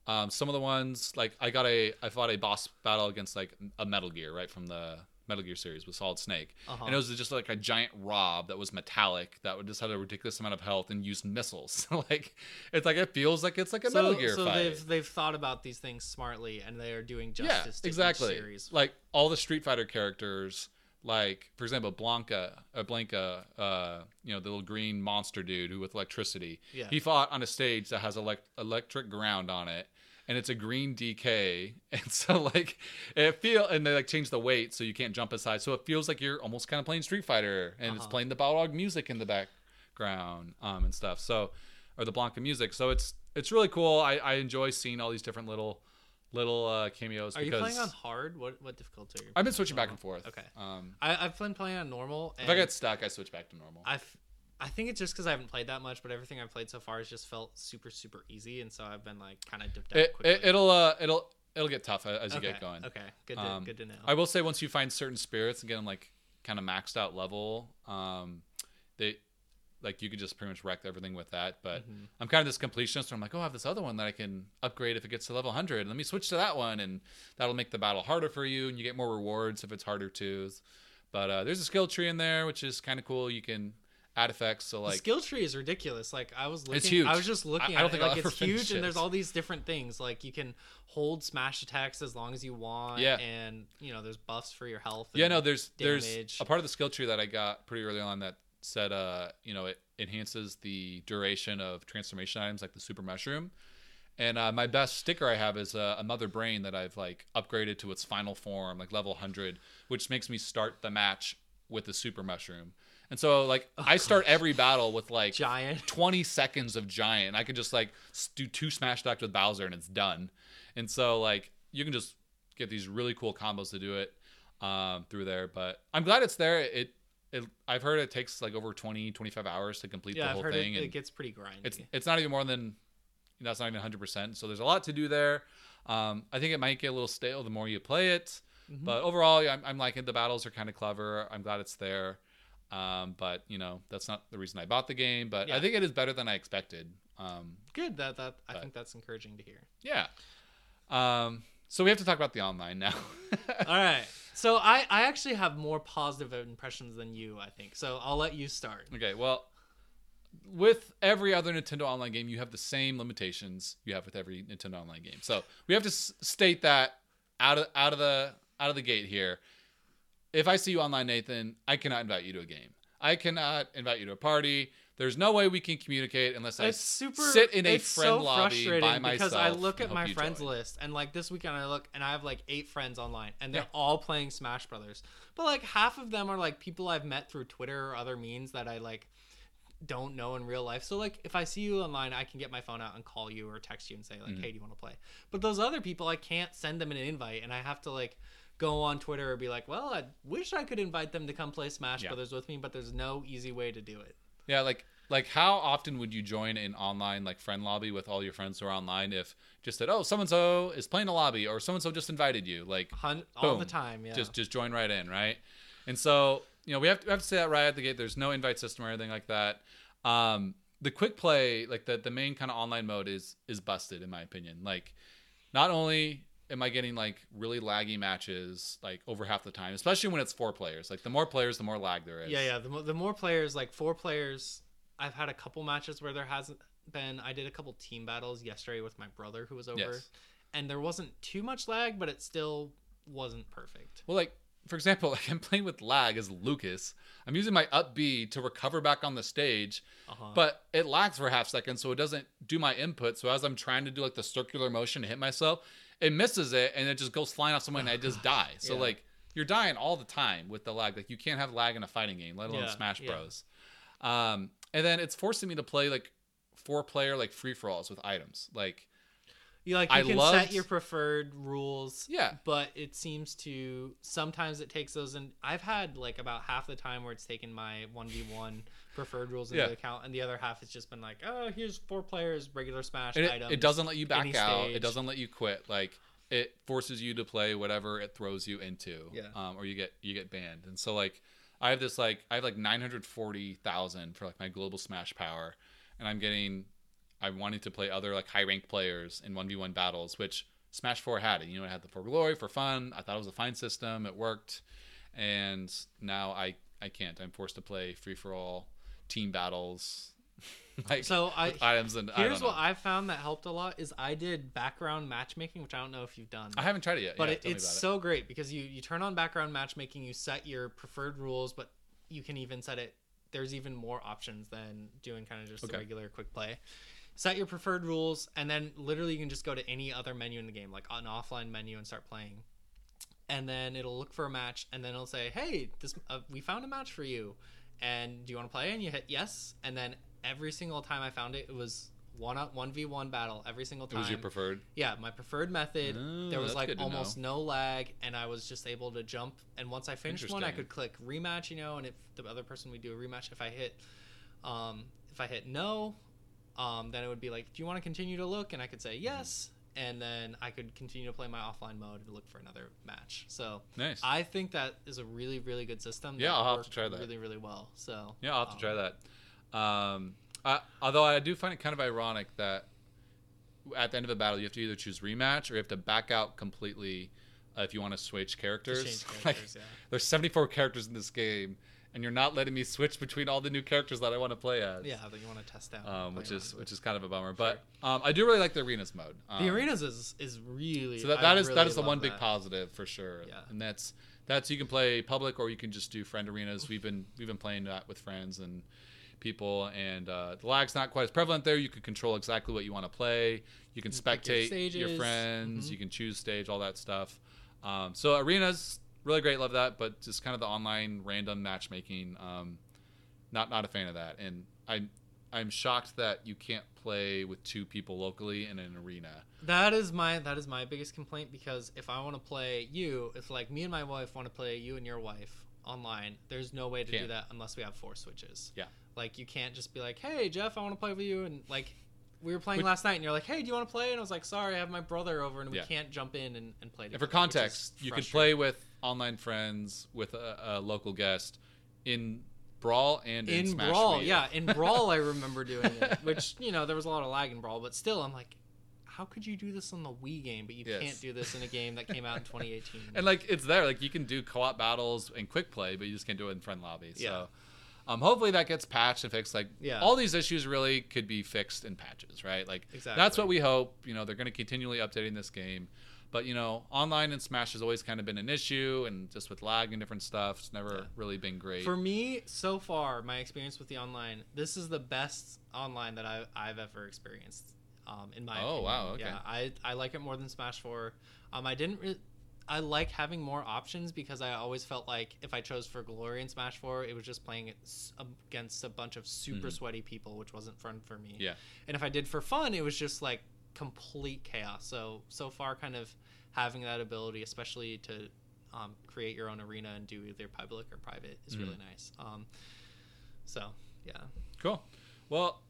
um, some of the ones like I got a I fought a boss battle against like a Metal Gear right from the Metal Gear series with Solid Snake, Uh-huh. and it was just like a giant R.O.B. that was metallic that would just had a ridiculous amount of health and used missiles. like it's like it feels like it's like a so, Metal Gear so fight. they've they've thought about these things smartly and they are doing yeah, justice to exactly. Like all the Street Fighter characters, like for example, Blanka, uh, Blanka, uh, you know, the little green monster dude who with electricity. Yeah. He fought on a stage that has elect- electric ground on it, and it's a green DK, and so like it feel and they like change the weight so you can't jump aside, so it feels like you're almost kind of playing Street Fighter, and it's Uh-huh. playing the Balrog music in the background, um, and stuff. So, or the Blanka music. So it's it's really cool. I, I enjoy seeing all these different little little uh, cameos. Are you because playing on hard? What what difficulty? Are you I've been switching back and forth. Okay. Um, I, I've been playing on normal. if I get stuck, I switch back to normal. I've I think it's just because I haven't played that much, but everything I've played so far has just felt super super easy, and so I've been like kind of dipped out It, quickly. it, it'll uh, it'll it'll get tough as you okay. get going. Okay, good to Um, good to know. I will say once you find certain spirits and get them like kind of maxed out level, um, they like you could just pretty much wreck everything with that. But Mhm. I'm kind of this completionist. Where I'm like, oh, I have this other one that I can upgrade if it gets to level 100. Let me switch to that one, and that'll make the battle harder for you, and you get more rewards if it's harder too. But uh, there's a skill tree in there, which is kind of cool. You can add effects. So the like, skill tree is ridiculous. Like I was looking, It's huge. I was just looking I- I don't at think it. I'll Like ever it's huge, and there's all these different things. Like you can hold smash attacks as long as you want. Yeah. and you know there's buffs for your health. yeah, no, there's there's a part of the skill tree that I got pretty early on that said, uh, you know, it enhances the duration of transformation items like the super mushroom. And uh, my best sticker I have is uh, a mother brain that I've like upgraded to its final form, like level 100, which makes me start the match with the super mushroom. And so like I start every battle with like giant. 20 seconds of giant. I could just like do two smash attacks with Bowser and it's done. And so like you can just get these really cool combos to do it um, through there. But I'm glad it's there. It, it I've heard it takes like over 20, 25 hours to complete Yeah, the whole thing. it, and it gets pretty grindy. it's it's not even more than that's not even 100. percent So there's a lot to do there. Um, I think it might get a little stale the more you play it. Mhm. But overall, I'm, I'm liking the battles are kind of clever. I'm glad it's there. Um, but you know, that's not the reason I bought the game. But I think it is better than I expected. Um, good. That that I But- think that's encouraging to hear. yeah. Um, so we have to talk about the online now. All right. So I I actually have more positive impressions than you. I think. So I'll let you start. okay. Well, with every other Nintendo Online game, you have the same limitations you have with every Nintendo Online game. So we have to s- state that out of out of the out of the gate here. If I see you online, Nathan, I cannot invite you to a game. I cannot invite you to a party. There's no way we can communicate unless I super. sit in a it's friend so lobby by myself. because I look at my friends join. list and like this weekend I look and I have like eight friends online and they're Yeah. all playing Smash Brothers. But like half of them are like people I've met through Twitter or other means that I like don't know in real life. So like if I see you online, I can get my phone out and call you or text you and say like, Mhm. "Hey, do you want to play?" But those other people, I can't send them an invite and I have to like go on Twitter or be like, "Well, I wish I could invite them to come play Smash Yeah. Brothers with me, but there's no easy way to do it." Yeah, like like how often would you join an online like friend lobby with all your friends who are online if just said, "Oh, so and so is playing a lobby," or "So and so just invited you"? Like Hun- all the time, yeah. just just join right in, right? And so you know we have to, we have to say that right at the gate. There's no invite system or anything like that. Um, the quick play, like the the main kind of online mode, is is busted in my opinion. Like not only am I getting like really laggy matches like over half the time, especially when it's four players. Like the more players, the more lag there is. Yeah, yeah. The, mo- the more players, like four players, I've had a couple matches where there hasn't been. I did a couple team battles yesterday with my brother who was over, Yes. and there wasn't too much lag, but it still wasn't perfect. Well, like for example, like I'm playing with lag as Lucas. I'm using my up B to recover back on the stage, Uh-huh. but it lags for a half second, so it doesn't do my input. So as I'm trying to do like the circular motion to hit myself, it misses it and it just goes flying off someone and I just die. So Yeah. like you're dying all the time with the lag. Like you can't have lag in a fighting game, let alone Yeah, Smash yeah. Bros. Um, and then it's forcing me to play like four player like free for alls with items. Like you like you I can loved- set your preferred rules. yeah, But it seems to sometimes it takes those and I've had like about half the time where it's taken my one v one preferred rules into Yeah. account, and the other half has just been like, oh, here's four players, regular Smash it, items. it doesn't let you back out. stage. It doesn't let you quit. Like it forces you to play whatever it throws you into. Yeah. Um, or you get you get banned. And so like I have this like I have like nine hundred forty thousand for like my global smash power, and I'm getting I'm wanting to play other like high ranked players in one v one battles, which Smash Four had it. You know, it had the for glory for fun. I thought it was a fine system. It worked, and now I I can't. I'm forced to play free for all team battles. like So I items and I Here's don't what. I found that helped a lot is I did background matchmaking, which I don't know if you've done. I haven't tried it yet. but yeah, it, it's about it. so great because you you turn on background matchmaking, you set your preferred rules, but you can even set it. There's even more options than doing kind of just Okay. regular quick play. Set your preferred rules, and then literally you can just go to any other menu in the game, like an offline menu, and start playing. And then it'll look for a match, and then it'll say, "Hey, this uh, we found a match for you, and do you want to play?" And you hit yes, and then every single time I found it, it was one up one v one battle every single It time. was your preferred. Yeah, my preferred method. Oh, there was like almost no lag, and I was just able to jump. And once I finished one, I could click rematch, you know. And if the other person would do a rematch, if I hit, um, if I hit no, um, then it would be like, do you want to continue to look? And I could say yes, and then I could continue to play my offline mode and look for another match. So Nice. I think that is a really, really good system. Yeah, I'll have to try that. Really, really well. So yeah, I'll have to um, try that. Um, I, although I do find it kind of ironic that at the end of a battle, you have to either choose rematch or you have to back out completely uh, if you want to switch characters. change Like, yeah. there's 74 characters in this game, and you're not letting me switch between all the new characters that I want to play as. Yeah, that you want to test out. Um, which is which is kind of a bummer, but um, I do really like the arenas mode. Um, the arenas is is really So that, that is really is the one big that. positive for sure. Yeah. And that's that's you can play public or you can just do friend arenas. We've been we've been playing that with friends and people and uh, the lag's not quite as prevalent there. You can control exactly what you want to play. You can You your spectate your, stages. friends. Mhm. You can choose stage, all that stuff. Um, so arenas really great, love that. But just kind of the online random matchmaking, um, not not a fan of that. And I'm I'm shocked that you can't play with two people locally in an arena. That is my that is my biggest complaint because if I want to play you, if like me and my wife want to play you and your wife online, there's no way to do Can't. that unless we have four switches. Yeah. Like you can't just be like, "Hey, Jeff, I want to play with you," and like we were playing Which- last night, and you're like, "Hey, do you want to play?" And I was like, "Sorry, I have my brother over, and we Yeah. can't jump in and, and play." And for together," which is context, you can play with online friends with a, a local guest in Brawl and in, in Smash brawl. Yeah, in brawl, I remember doing it, which you know there was a lot of lag in brawl, but still, I'm like. How could you do this on the Wii game, but you Yes. can't do this in a game that came out in 2018? And like it's there, like you can do co-op battles and quick play, but you just can't do it in friend lobby. So, Yeah. Um, hopefully that gets patched and fixed. Like Yeah. all these issues really could be fixed in patches, right? Like that's what we hope. You know, they're going to continually updating this game. But you know, online and Smash has always kind of been an issue, and just with lag and different stuff, it's never Yeah. really been great. For me, so far, my experience with the online, this is the best online that I've, I've ever experienced. Um, in my Oh, opinion. wow, okay. yeah, I, I like it more than Smash Four. Um, I didn't. Re- I like having more options because I always felt like if I chose for Glory in Smash Four, it was just playing against a bunch of super Mhm. sweaty people, which wasn't fun for me. yeah. And if I did for fun, it was just like complete chaos. So so far, kind of having that ability, especially to um, create your own arena and do either public or private, is really nice. Um, so yeah, Cool. Well,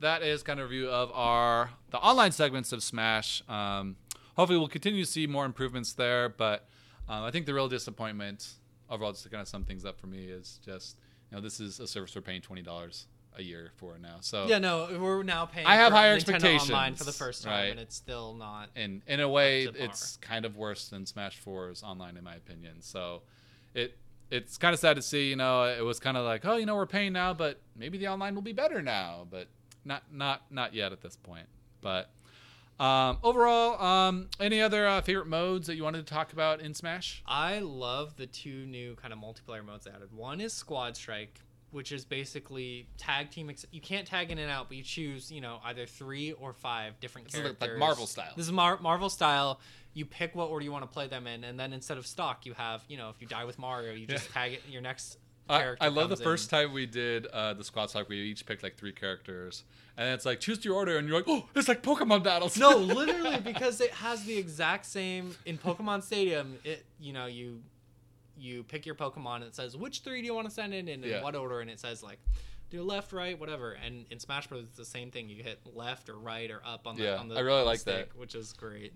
that is kind of a review of our the online segments of Smash. Um, hopefully, we'll continue to see more improvements there. But um, I think the real disappointment overall, just to kind of sum things up for me, is just you know this is a service we're paying twenty dollars a year for now. So yeah. No, we're now paying. I have higher Nintendo expectations, online for the first time, right. and it's still not. and in a way, Up to par. it's kind of worse than Smash 4's online, in my opinion. So it it's kind of sad to see. You know, it was kind of like, oh, you know, we're paying now, but maybe the online will be better now. But not not not yet at this point. But um, overall, um, any other uh, favorite modes that you wanted to talk about in Smash? I love the two new kind of multiplayer modes they added. One is Squad Strike, which is basically tag team. Ex- you can't tag in and out, but you choose, you know, either three or five different This characters. like Marvel style. This is Mar- Marvel style. You pick what order you want to play them in, and then instead of stock, you have, you know, if you die with Mario, you just tag it. In your next I, character. I love the comes first time we did uh, the squad stock. We each picked like three characters, and it's like choose your order, and you're like, oh, it's like Pokemon battles. no, literally, because it has the exact same in Pokemon Stadium. It, you know, you you pick your Pokemon and it says which three do you want to send in and in Yeah. what order, and it says like do left, right, whatever. And in Smash Bros, it's the same thing. You hit left or right or up on the Yeah, on the I really like that. which is great.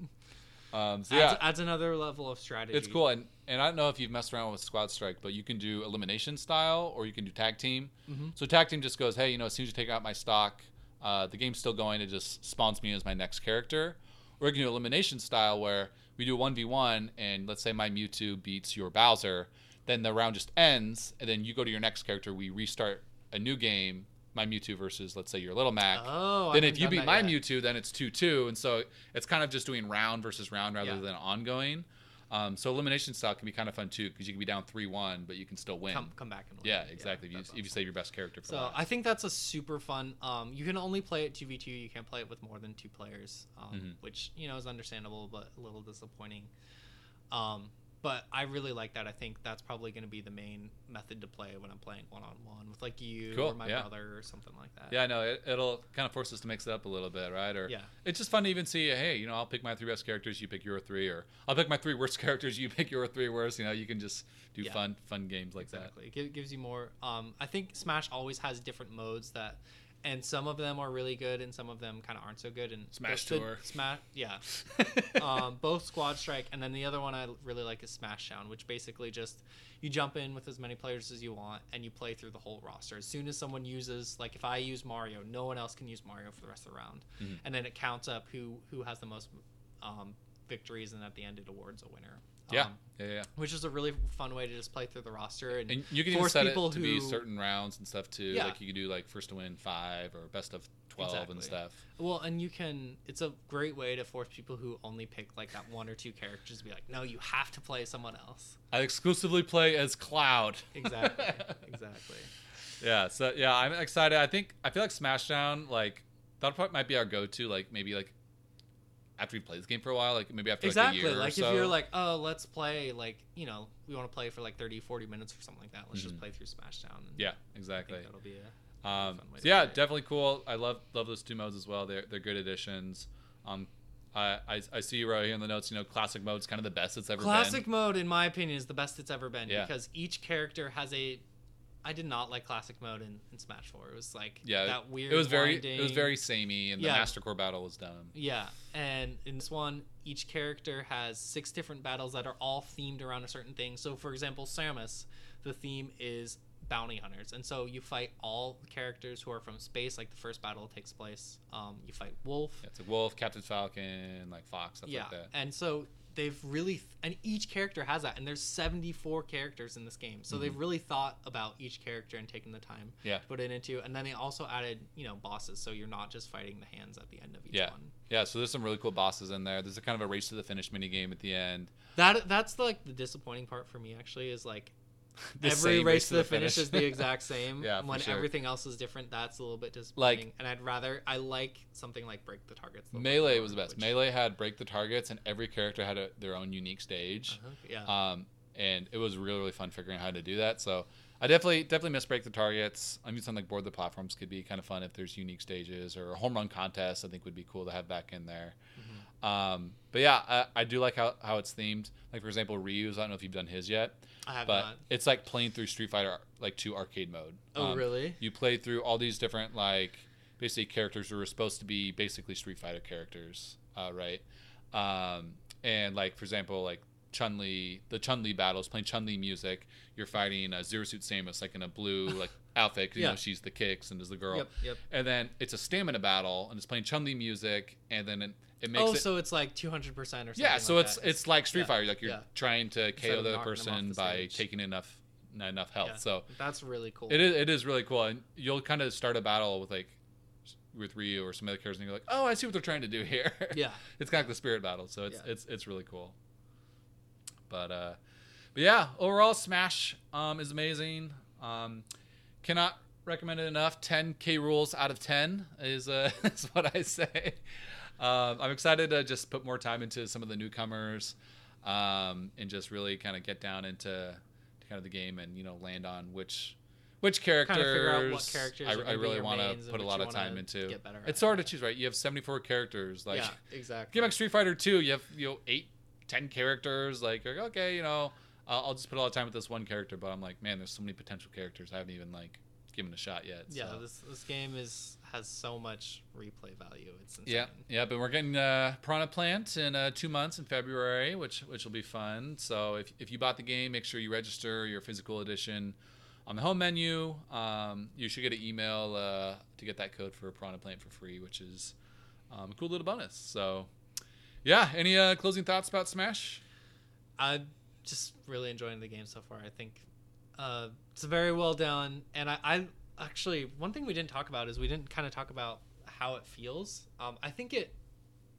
Um, so yeah, adds another level of strategy. It's cool, and and I don't know if you've messed around with Squad Strike, but you can do elimination style or you can do tag team. Mhm. So tag team just goes, hey, you know, as soon as you take out my stock, uh, the game's still going. It just spawns me as my next character. Or you can do elimination style where we do one v one, and let's say my Mewtwo beats your Bowser, then the round just ends, and then you go to your next character. We restart a new game. My Mewtwo versus, let's say, your Little Mac. Oh, then if you beat my yet. Mewtwo, then it's two two, and so it's kind of just doing round versus round rather Yeah. than ongoing. Um, so elimination style can be kind of fun too because you can be down three one, but you can still win. come come back and win. yeah, exactly. if, that's you, if you save your best character for So last. I think that's a super fun. Um, you can only play it two v two. You can't play it with more than two players, um, Mhm. which you know is understandable, but a little disappointing. But I really like that. I think that's probably going to be the main method to play when I'm playing one on one with like you Cool, or my yeah. brother or something like that. yeah, no, it, it'll kind of force us to mix it up a little bit, right? Or Yeah. it's just fun to even see. Hey, you know, I'll pick my three best characters, you pick your three, or I'll pick my three worst characters, you pick your three worst. You know, you can just do Yeah. fun, fun games like that. exactly. It gives you more. Um, I think Smash always has different modes that, and some of them are really good, and some of them kind of aren't so good. And Smash Tour. Smash, yeah. um, both Squad Strike, and then the other one I really like is Smash Down, which basically just you jump in with as many players as you want, and you play through the whole roster. As soon as someone uses, like if I use Mario, no one else can use Mario for the rest of the round, Mhm. and then it counts up who who has the most um, victories, and at the end it awards a winner. Yeah. um, yeah, yeah. which is a really fun way to just play through the roster and, And you can even force set it people to be certain rounds and stuff too. Yeah. Like you can do like first to win five or best of twelve Exactly. and stuff. well and you can it's a great way to force people who only pick like that one or two characters to be like no you have to play someone else I exclusively play as Cloud. exactly exactly yeah. So yeah, I'm excited. I think I feel like Smashdown like that part might be our go-to. Like maybe like after we play this game for a while, like maybe after exactly like a year like or if so. you're like oh let's play like you know we want to play for like 30 40 minutes or something like that let's just Mhm. play through smashdown and yeah, exactly. that'll be a Um, fun way so yeah, play definitely cool. I love love those two modes as well. They're they're good additions. Um, I, I I see you right here in the notes. You know, classic mode's kind of the best it's ever classic been. Classic mode in my opinion is the best it's ever been Yeah. because each character has a i did not like classic mode in, in smash 4 it was like Yeah, that weird It was very it was very samey, and the Yeah. Master Core battle was dumb. yeah and in this one each character has six different battles that are all themed around a certain thing so for example samus the theme is bounty hunters and so you fight all the characters who are from space like the first battle takes place um, you fight wolf Yeah, it's like Wolf, Captain Falcon, like Fox, stuff yeah like that. and so they've really and each character has that and there's 74 characters in this game so they've really thought about each character and taken the time Mm-hmm. Yeah. to put it into and then they also added you know bosses so you're not just fighting the hands at the end of each Yeah. one Yeah, so there's some really cool bosses in there. There's a kind of a race to the finish mini game at the end. that that's like the disappointing part for me actually is like The every race to the finish, is the exact same Yeah, when sure. everything else is different that's a little bit disappointing and i'd rather i like something like break the targets bit Melee was the best. which- Melee had break the targets, and every character had a, their own unique stage. Uh-huh, yeah Um, and it was really really fun figuring out how to do that. So I definitely definitely miss break the targets. I'm using like board the platforms could be kind of fun if there's unique stages or a home run contest. I think would be cool to have back in there. Mm-hmm. Um, but yeah, I, I do like how, how it's themed. Like for example, Ryu's. I don't know if you've done his yet, i have but not it's like playing through Street Fighter like two arcade mode. oh Um, really You play through all these different like basically characters who are supposed to be basically Street Fighter characters, uh, right? Um, and like for example, like Chun Li, the Chun Li battles, playing Chun Li music. You're fighting a Zero Suit Samus like in a blue like outfit. 'cause, You Yeah. know she's the kicks and is the girl. yep yep And then it's a stamina battle and it's playing Chun Li music, and then it, it makes oh, it. so it's like 200% or something. yeah, so like it's it's like Street yeah, Fighter, like you're yeah. trying to KO the other knocking them off person the by stage. taking enough enough health. So that's really cool. it is it is really cool, and you'll kind of start a battle with like with Ryu or some other characters, and you're like, oh, I see what they're trying to do here. Yeah. it's kind of like the spirit battle, so it's it's it's really cool. But uh, but yeah, overall, Smash um is amazing. Um, cannot recommend it enough. 10 K. Rools out of 10 is uh is what I say. Um, I'm excited to just put more time into some of the newcomers, um, and just really kind of get down into kind of the game and you know land on which which characters, Kind of figure out what characters I, I really want to put a lot of time into. It's hard to choose, right? You have 74 characters. Like yeah, exactly. game like Street Fighter 2, you have you know eight, ten characters. Like you're like, okay, you know, I'll, I'll just put a lot of time with this one character. But I'm like, man, there's so many potential characters I haven't even like given a shot yet. yeah, so. this this game is has so much replay value. It's insane. Yeah, yeah, but we're getting uh, Piranha Plant in uh, two months in February, which which will be fun. So if, if you bought the game, make sure you register your physical edition on the home menu. Um, you should get an email uh, to get that code for Piranha Plant for free, which is um, a cool little bonus. So yeah, any uh, closing thoughts about Smash? I'm just really enjoying the game so far. I think uh, it's very well done, and I, I actually one thing we didn't talk about is we didn't kind of talk about how it feels. Um, I think it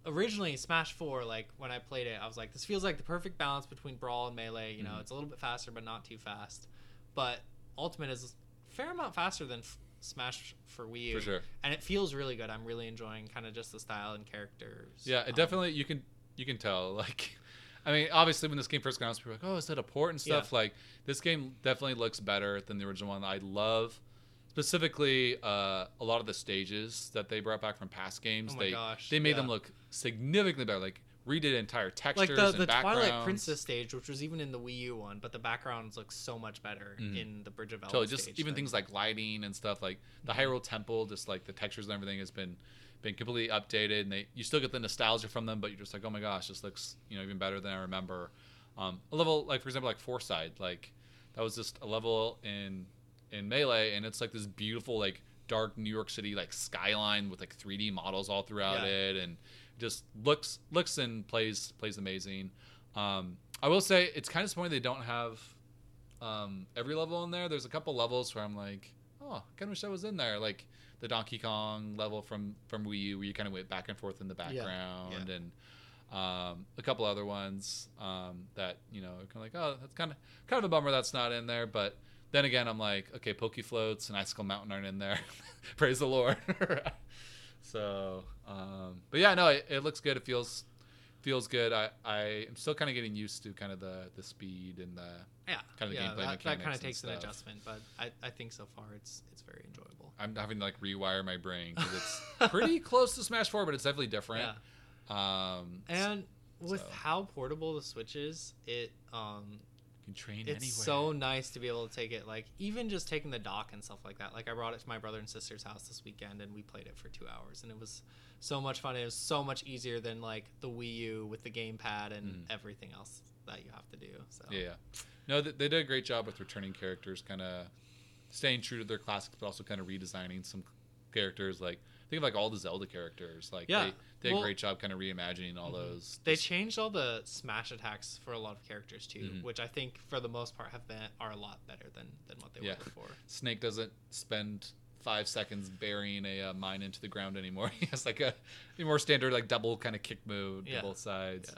originally Smash Four, like when I played it, I was like, this feels like the perfect balance between brawl and melee. You know, Mhm. it's a little bit faster, but not too fast. But Ultimate is a fair amount faster than Smash for Wii U, For sure. and it feels really good. I'm really enjoying kind of just the style and characters. Yeah, it Um, definitely you can you can tell like. I mean, obviously, when this game first came out, people were like, "Oh, is that a port and stuff?" Like, this game definitely looks better than the original one. I love, specifically, uh, a lot of the stages that they brought back from past games. Oh my they gosh, they made yeah. them look significantly better. Like, redid entire textures like the, and the Twilight. Princess stage, which was even in the Wii U one, but the backgrounds look so much better Mhm. in the Bridge of Eldin Totally, just even than- things like lighting and stuff like the Mhm. Hyrule Temple, just like the textures and everything has been been completely updated, and they you still get the nostalgia from them, but you're just like, oh my gosh, this looks you know even better than I remember. Um, a level like for example like Fourside, like that was just a level in in Melee, and it's like this beautiful like dark New York City like skyline with like 3D models all throughout Yeah. it, and just looks looks and plays plays amazing. Um, I will say it's kind of disappointing they don't have um, every level in there. There's a couple levels where I'm like, oh, I kind of wish I was in there. Like the Donkey Kong level from from Wii U, where you kind of went back and forth in the background, yeah. and um, a couple other ones um, that you know are kind of like, oh, that's kind of kind of a bummer that's not in there. But then again, I'm like, okay, Poké Floats and Icicle Mountain aren't in there. Praise the Lord. so, um, but yeah, no, it, it looks good. It feels feels good. I I am still kind of getting used to kind of the the speed and the Yeah, Kind of the yeah, gameplay that, that kind of takes an adjustment, but I, I think so far it's it's very enjoyable. I'm having to like rewire my brain because it's pretty close to Smash Four, but it's definitely different. Yeah, Um, and with so. how portable the Switch is, it um you can train it's anywhere. so nice to be able to take it like even just taking the dock and stuff like that like i brought it to my brother and sister's house this weekend and we played it for two hours and it was so much fun it was so much easier than like the wii u with the gamepad and Mhm. everything else that you have to do so Yeah, yeah. No, they, they did a great job with returning characters, kind of staying true to their classics, but also kind of redesigning some characters. Like think of like all the Zelda characters. Like Yeah, they, they did a great job kind of reimagining all Mhm. those. they changed all the smash attacks for a lot of characters too Mhm. which i think for the most part have been are a lot better than than what they Yeah. were before Snake doesn't spend five seconds burying a uh, mine into the ground anymore. he has like a, a more standard like double kind of kick move Yeah. to both sides.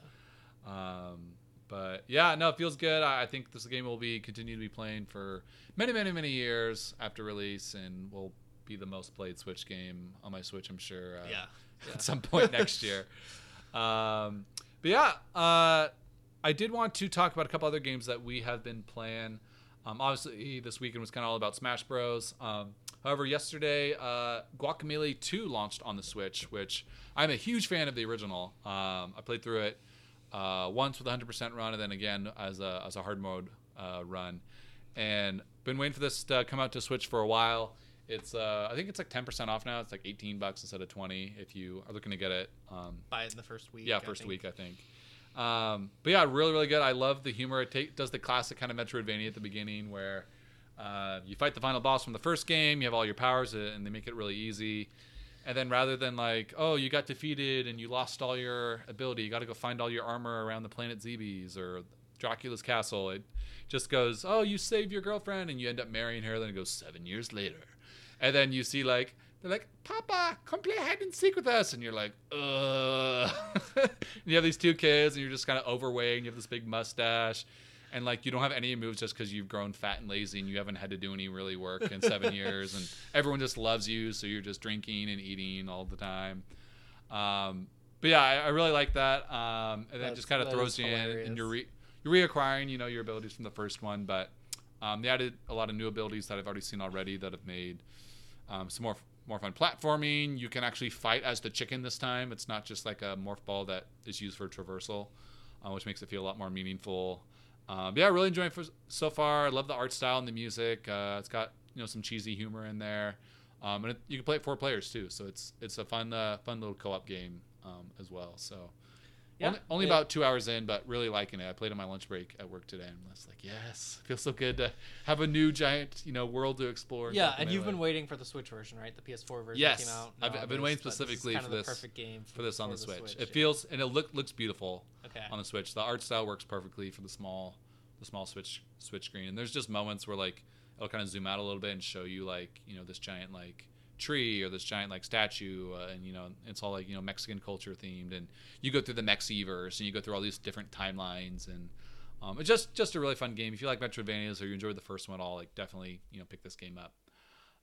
yeah Um, but yeah, no, it feels good. I, I think this game will be continue to be playing for many, many, many years after release, and will be the most played Switch game on my Switch. I'm sure. Uh, yeah, yeah. At some point next year. Um, but yeah, uh, I did want to talk about a couple other games that we have been playing. Um, obviously, this weekend was kind of all about Smash Bros. Um, however, yesterday, uh, Guacamelee 2 launched on the Switch, which I'm a huge fan of the original. Um, I played through it uh, once with a 100% run, and then again as a, as a hard mode uh, run. And been waiting for this to come out to Switch for a while. It's uh, I think it's like 10% off now. It's like 18 bucks instead of 20 if you are looking to get it. Um, buy it in the first week yeah, first think. week I think. Um, but yeah, really, really good. I love the humor. It take, does the classic kind of Metroidvania at the beginning where uh, you fight the final boss from the first game. You have all your powers, uh, and they make it really easy. And then rather than like, oh, you got defeated and you lost all your ability, you got to go find all your armor around the planet Zebes or Dracula's castle. It just goes, oh, you saved your girlfriend and you end up marrying her. Then it goes seven years later, and then you see like they're like, Papa, come play hide and seek with us, and you're like, ugh. and you have these two kids, and you're just kind of overweight, and you have this big mustache, and like you don't have any moves just because you've grown fat and lazy, and you haven't had to do any really work in seven years, and everyone just loves you, so you're just drinking and eating all the time. Um, but yeah, I, I really like that, um, and then it just kind of throws you in, and you're re- you're reacquiring, you know, your abilities from the first one, but um, they added a lot of new abilities that I've already seen already that have made um, some more more fun platforming. You can actually fight as the chicken this time. It's not just like a morph ball that is used for traversal, uh, which makes it feel a lot more meaningful. Um, yeah, really enjoying it so far. I love the art style and the music. Uh, it's got you know some cheesy humor in there, um, and it, you can play it four players too. So it's it's a fun uh, fun little co-op game um, as well. So Yeah, only, only it- about two hours in, but really liking it. I played on my lunch break at work today, and I was like, yes, feels so good to have a new giant you know world to explore. Yeah, and you've been waiting for the Switch version, right? The PS4 version Yes, came out. in I've- I've been waiting this specifically kind for this- perfect game for this on the Switch. Switch. It yeah. feels and it look looks beautiful okay. on the Switch. The art style works perfectly for the small the small Switch Switch screen. And there's just moments where like it'll kind of zoom out a little bit and show you like you know this giant like tree or this giant like statue uh, and you know it's all like you know Mexican culture themed and you go through the Mexiverse and you go through all these different timelines and um, it's just just a really fun game if you like Metroidvanias or you enjoyed the first one at all like definitely you know pick this game up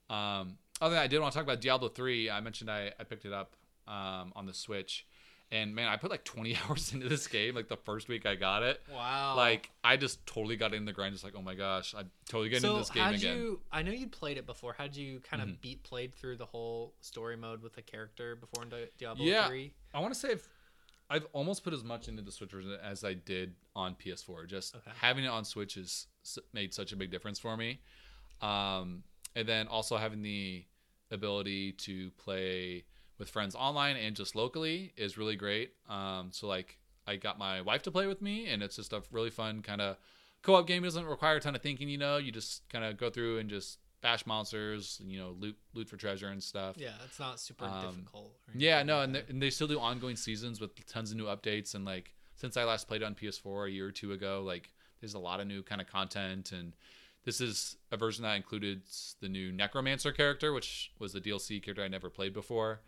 um, other than that, I did want to talk about Diablo 3. I mentioned I, I picked it up um, on the Switch. And man, I put like 20 hours into this game, like the first week I got it. Wow. Like, I just totally got in the grind, just like, oh my gosh, I'm totally getting so into this game how'd again. you? I know you'd played it before. How'd you kind of Mhm. beat played through the whole story mode with the character before in Di- Diablo Yeah. three? I want to say I've, I've almost put as much into the Switch version as I did on PS4. Just Okay. having it on Switch has made such a big difference for me. Um, and then also having the ability to play with friends online and just locally is really great. Um, so like I got my wife to play with me, and it's just a really fun kind of co-op game. It doesn't require a ton of thinking, you know. You just kind of go through and just bash monsters, you know, loot loot for treasure and stuff. Yeah, it's not super Um, difficult. Yeah, no, like and they, and they still do ongoing seasons with tons of new updates and like since I last played on PS4 a year or two ago. Like there's a lot of new kind of content and this is a version that included the new Necromancer character, which was the DLC character I never played before,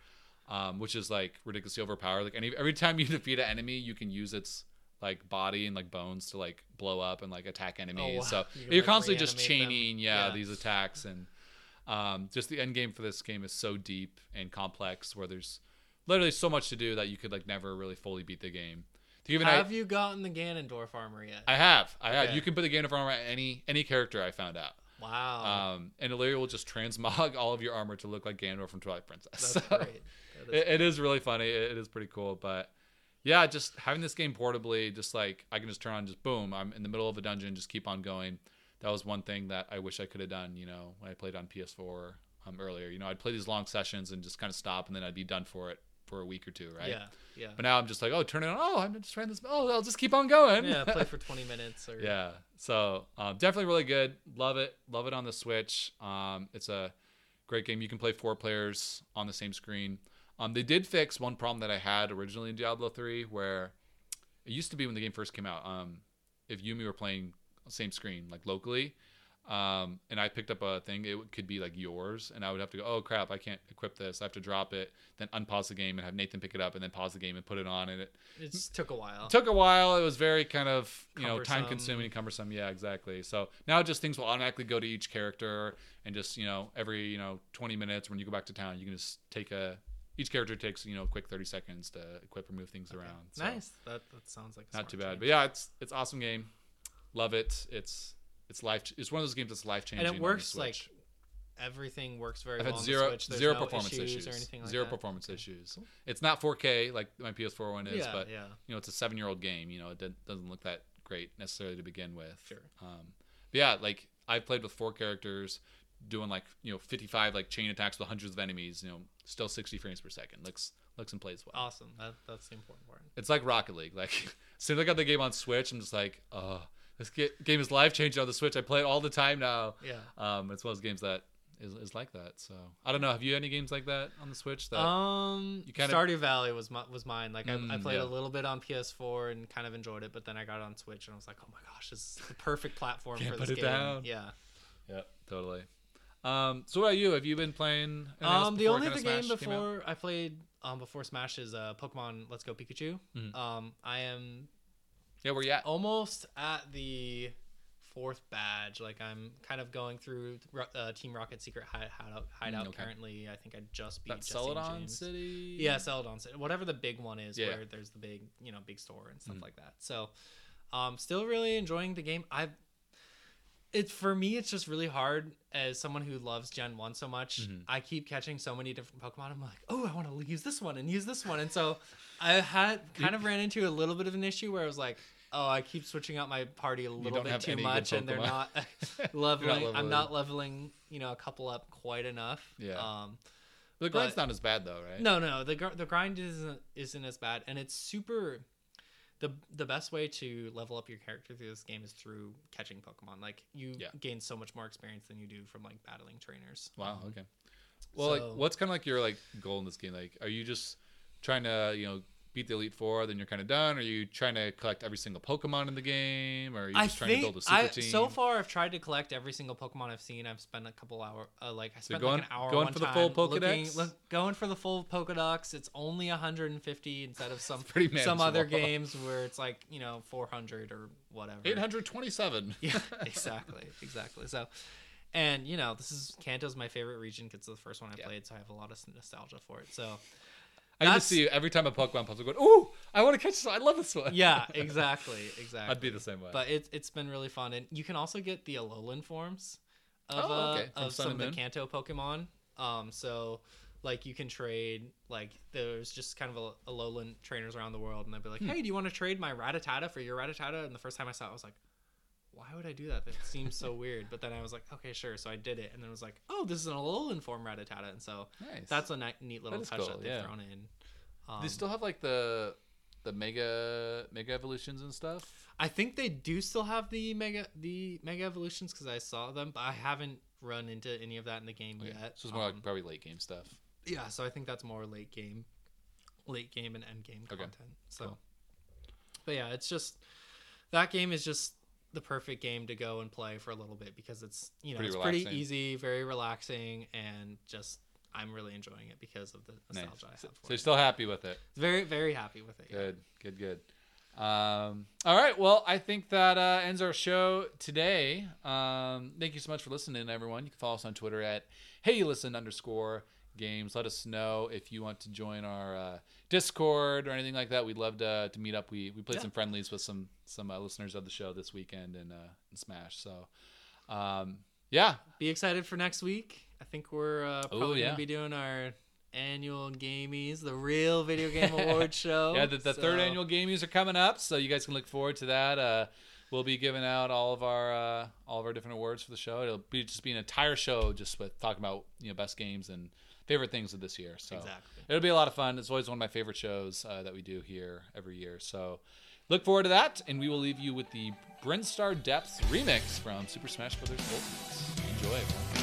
um, which is like ridiculously overpowered. Like any every time you defeat an enemy, you can use its like body and like bones to like blow up and like attack enemies. wow. So you you're like, constantly just chaining, yeah, Yeah. these attacks and um, just the end game for this game is so deep and complex where there's literally so much to do that you could like never really fully beat the game. To give an Have I, you gotten the Ganondorf armor yet? I have, I have. You can put the Ganondorf armor of any any character I found out. Wow. Um, and Illyria will just transmog all of your armor to look like Ganondorf from Twilight Princess. That's So, great. That is It, it is really funny. It, it is pretty cool. But yeah, just having this game portably, just like I can just turn on, just boom, I'm in the middle of a dungeon, just keep on going. That was one thing that I wish I could have done. You know, when I played on PS4 um, earlier. You know, I'd play these long sessions and just kind of stop, and then I'd be done for it for a week or two, right? Yeah. Yeah. But now I'm just like, oh, turn it on. Oh, I'm just trying this. Oh, I'll just keep on going. yeah. Play for 20 minutes or Yeah. So um, definitely really good. Love it. Love it on the Switch. Um, it's a great game. You can play four players on the same screen. Um, they did fix one problem that I had originally in Diablo 3 where it used to be when the game first came out. Um, if you and me were playing same screen, like locally, um, and I picked up a thing, it could be like yours, and I would have to go, oh crap, I can't equip this. I have to drop it, then unpause the game and have Nathan pick it up, and then pause the game and put it on, and it It took a while. took a while. It was very kind of you know time consuming cumbersome. Yeah, exactly. So now just things will automatically go to each character, and just you know every you know 20 minutes when you go back to town, you can just take a each character takes you know a quick 30 seconds to equip or move things around. So nice. That that sounds like a Not too bad, change. but yeah, it's it's awesome game. Love it. It's it's life. It's one of those games that's life changing. and it works like everything works very I've well had on zero the Switch. There's zero no performance issues, issues, or anything like zero that. performance issues. It's not 4K like my PS4 one is, yeah, but yeah. you know it's a seven year old game you know it doesn't look that great necessarily to begin with Sure. um but yeah like i've played with four characters doing like you know 55 like chain attacks with hundreds of enemies you know still 60 frames per second looks looks and plays well Awesome. That that's the important part. it's like rocket league like as soon as i got the game on switch i'm just like oh this game is life changing on the switch i play it all the time now Yeah. um it's one of those games that is, is like that so i don't know have you any games like that on the switch that Um, you kinda- Stardew Valley was my, was mine. Like I, I Mm, played yeah. a little bit on PS4 and kind of enjoyed it, but then I got it on Switch and I was like, oh my gosh, this is the perfect platform Can't for put this it game. down. Yeah. yeah totally um so what about you have you been playing Um, the only other game Smash came out? before I played um before Smash is uh Pokemon Let's Go Pikachu. Mhm. Um, I am yeah where you at almost at the fourth badge. Like I'm kind of going through uh, Team Rocket Secret Hideout. Hideout Mm, okay. currently. I think I just beat that Celadon. City. Yeah, Celadon City. Whatever the big one is, Yeah. where there's the big, you know, big store and stuff Mhm. like that. So, um, still really enjoying the game. I've it for me, it's just really hard as someone who loves Gen One so much. Mhm. I keep catching so many different Pokemon. I'm like, oh, I want to use this one and use this one, and so I had kind of ran into a little bit of an issue where I was like. Oh, I keep switching out my party a little bit too much, and they're not leveling. leveling. I'm not leveling, you know, a couple up quite enough. Yeah. Um, the grind's but- not as bad though right no, no, the gr- the grind isn't isn't as bad, and it's super. the The best way to level up your character through this game is through catching Pokemon. Like you Yeah. gain so much more experience than you do from like battling trainers. wow okay well so- like what's kind of like your like goal in this game like are you just trying to you know beat the elite four then you're kind of done are you trying to collect every single pokemon in the game or are you I just trying think to build a super I, team so far I've tried to collect every single Pokemon I've seen. I've spent a couple hour, uh, like I spent going- like an hour going one for the full looking- Pokedex? look- going for the full Pokedex. It's only 150 instead of some pretty some other games where it's like you know 400 or whatever. 827 yeah, exactly, exactly. So, and you know, this is Kanto's my favorite region because it's the first one I Yeah. played, so I have a lot of nostalgia for it. So, i That's- just see you every time a pokemon pops up going ooh i want to catch this one. i love this one yeah, exactly, exactly. i'd be the same way But it's it's been really fun, and you can also get the Alolan forms of Oh, uh, okay. From of some of the? Kanto Pokemon. Um, so like you can trade like there's just kind of a Alolan trainers around the world, and they'd be like, Hmm. "Hey, do you want to trade my Rattata for your Rattata?" And the first time I saw it, I was like. Why would I do that? That seems so weird. But then I was like, okay, sure. So I did it, and then it was like, oh, this is an Alolan form Rattata, and so nice that's a neat little That touch cool, that they've yeah. thrown in. Um, they still have like the the mega mega evolutions and stuff I think they do still have the mega the mega evolutions because I saw them, but I haven't run into any of that in the game Okay. yet. so it's more Um, like probably late game stuff yeah, so I think that's more late game, late game and end game Okay. content. So Cool. but yeah, it's just that game is just the perfect game to go and play for a little bit because it's you know Pretty it's pretty easy, very relaxing, and just I'm really enjoying it because of the Nice. nostalgia I have So, so you're still happy with it? Very very happy with it. yeah. Good, good, good. Um, all right. Well, I think that uh, ends our show today. Um, thank you so much for listening, everyone. You can follow us on Twitter at Hey Listen underscore Games. Let us know if you want to join our uh, Discord or anything like that. We'd love to, to meet up. We we played Yeah. some friendlies with some some uh, listeners of the show this weekend in, uh, Smash. So, um, yeah, Be excited for next week. I think we're uh, probably yeah. gonna be doing our annual Gamies, the real video game award show. Yeah, the, the third annual Gamies are coming up, so you guys can look forward to that. Uh, we'll be giving out all of our uh, all of our different awards for the show. It'll be just be an entire show just with talking about you know best games and favorite things of this year. So Exactly. it'll be a lot of fun. It's always one of my favorite shows uh, that we do here every year. So look forward to that, and we will leave you with the Brinstar Depths remix from Super Smash Bros. Ultimate. Enjoy.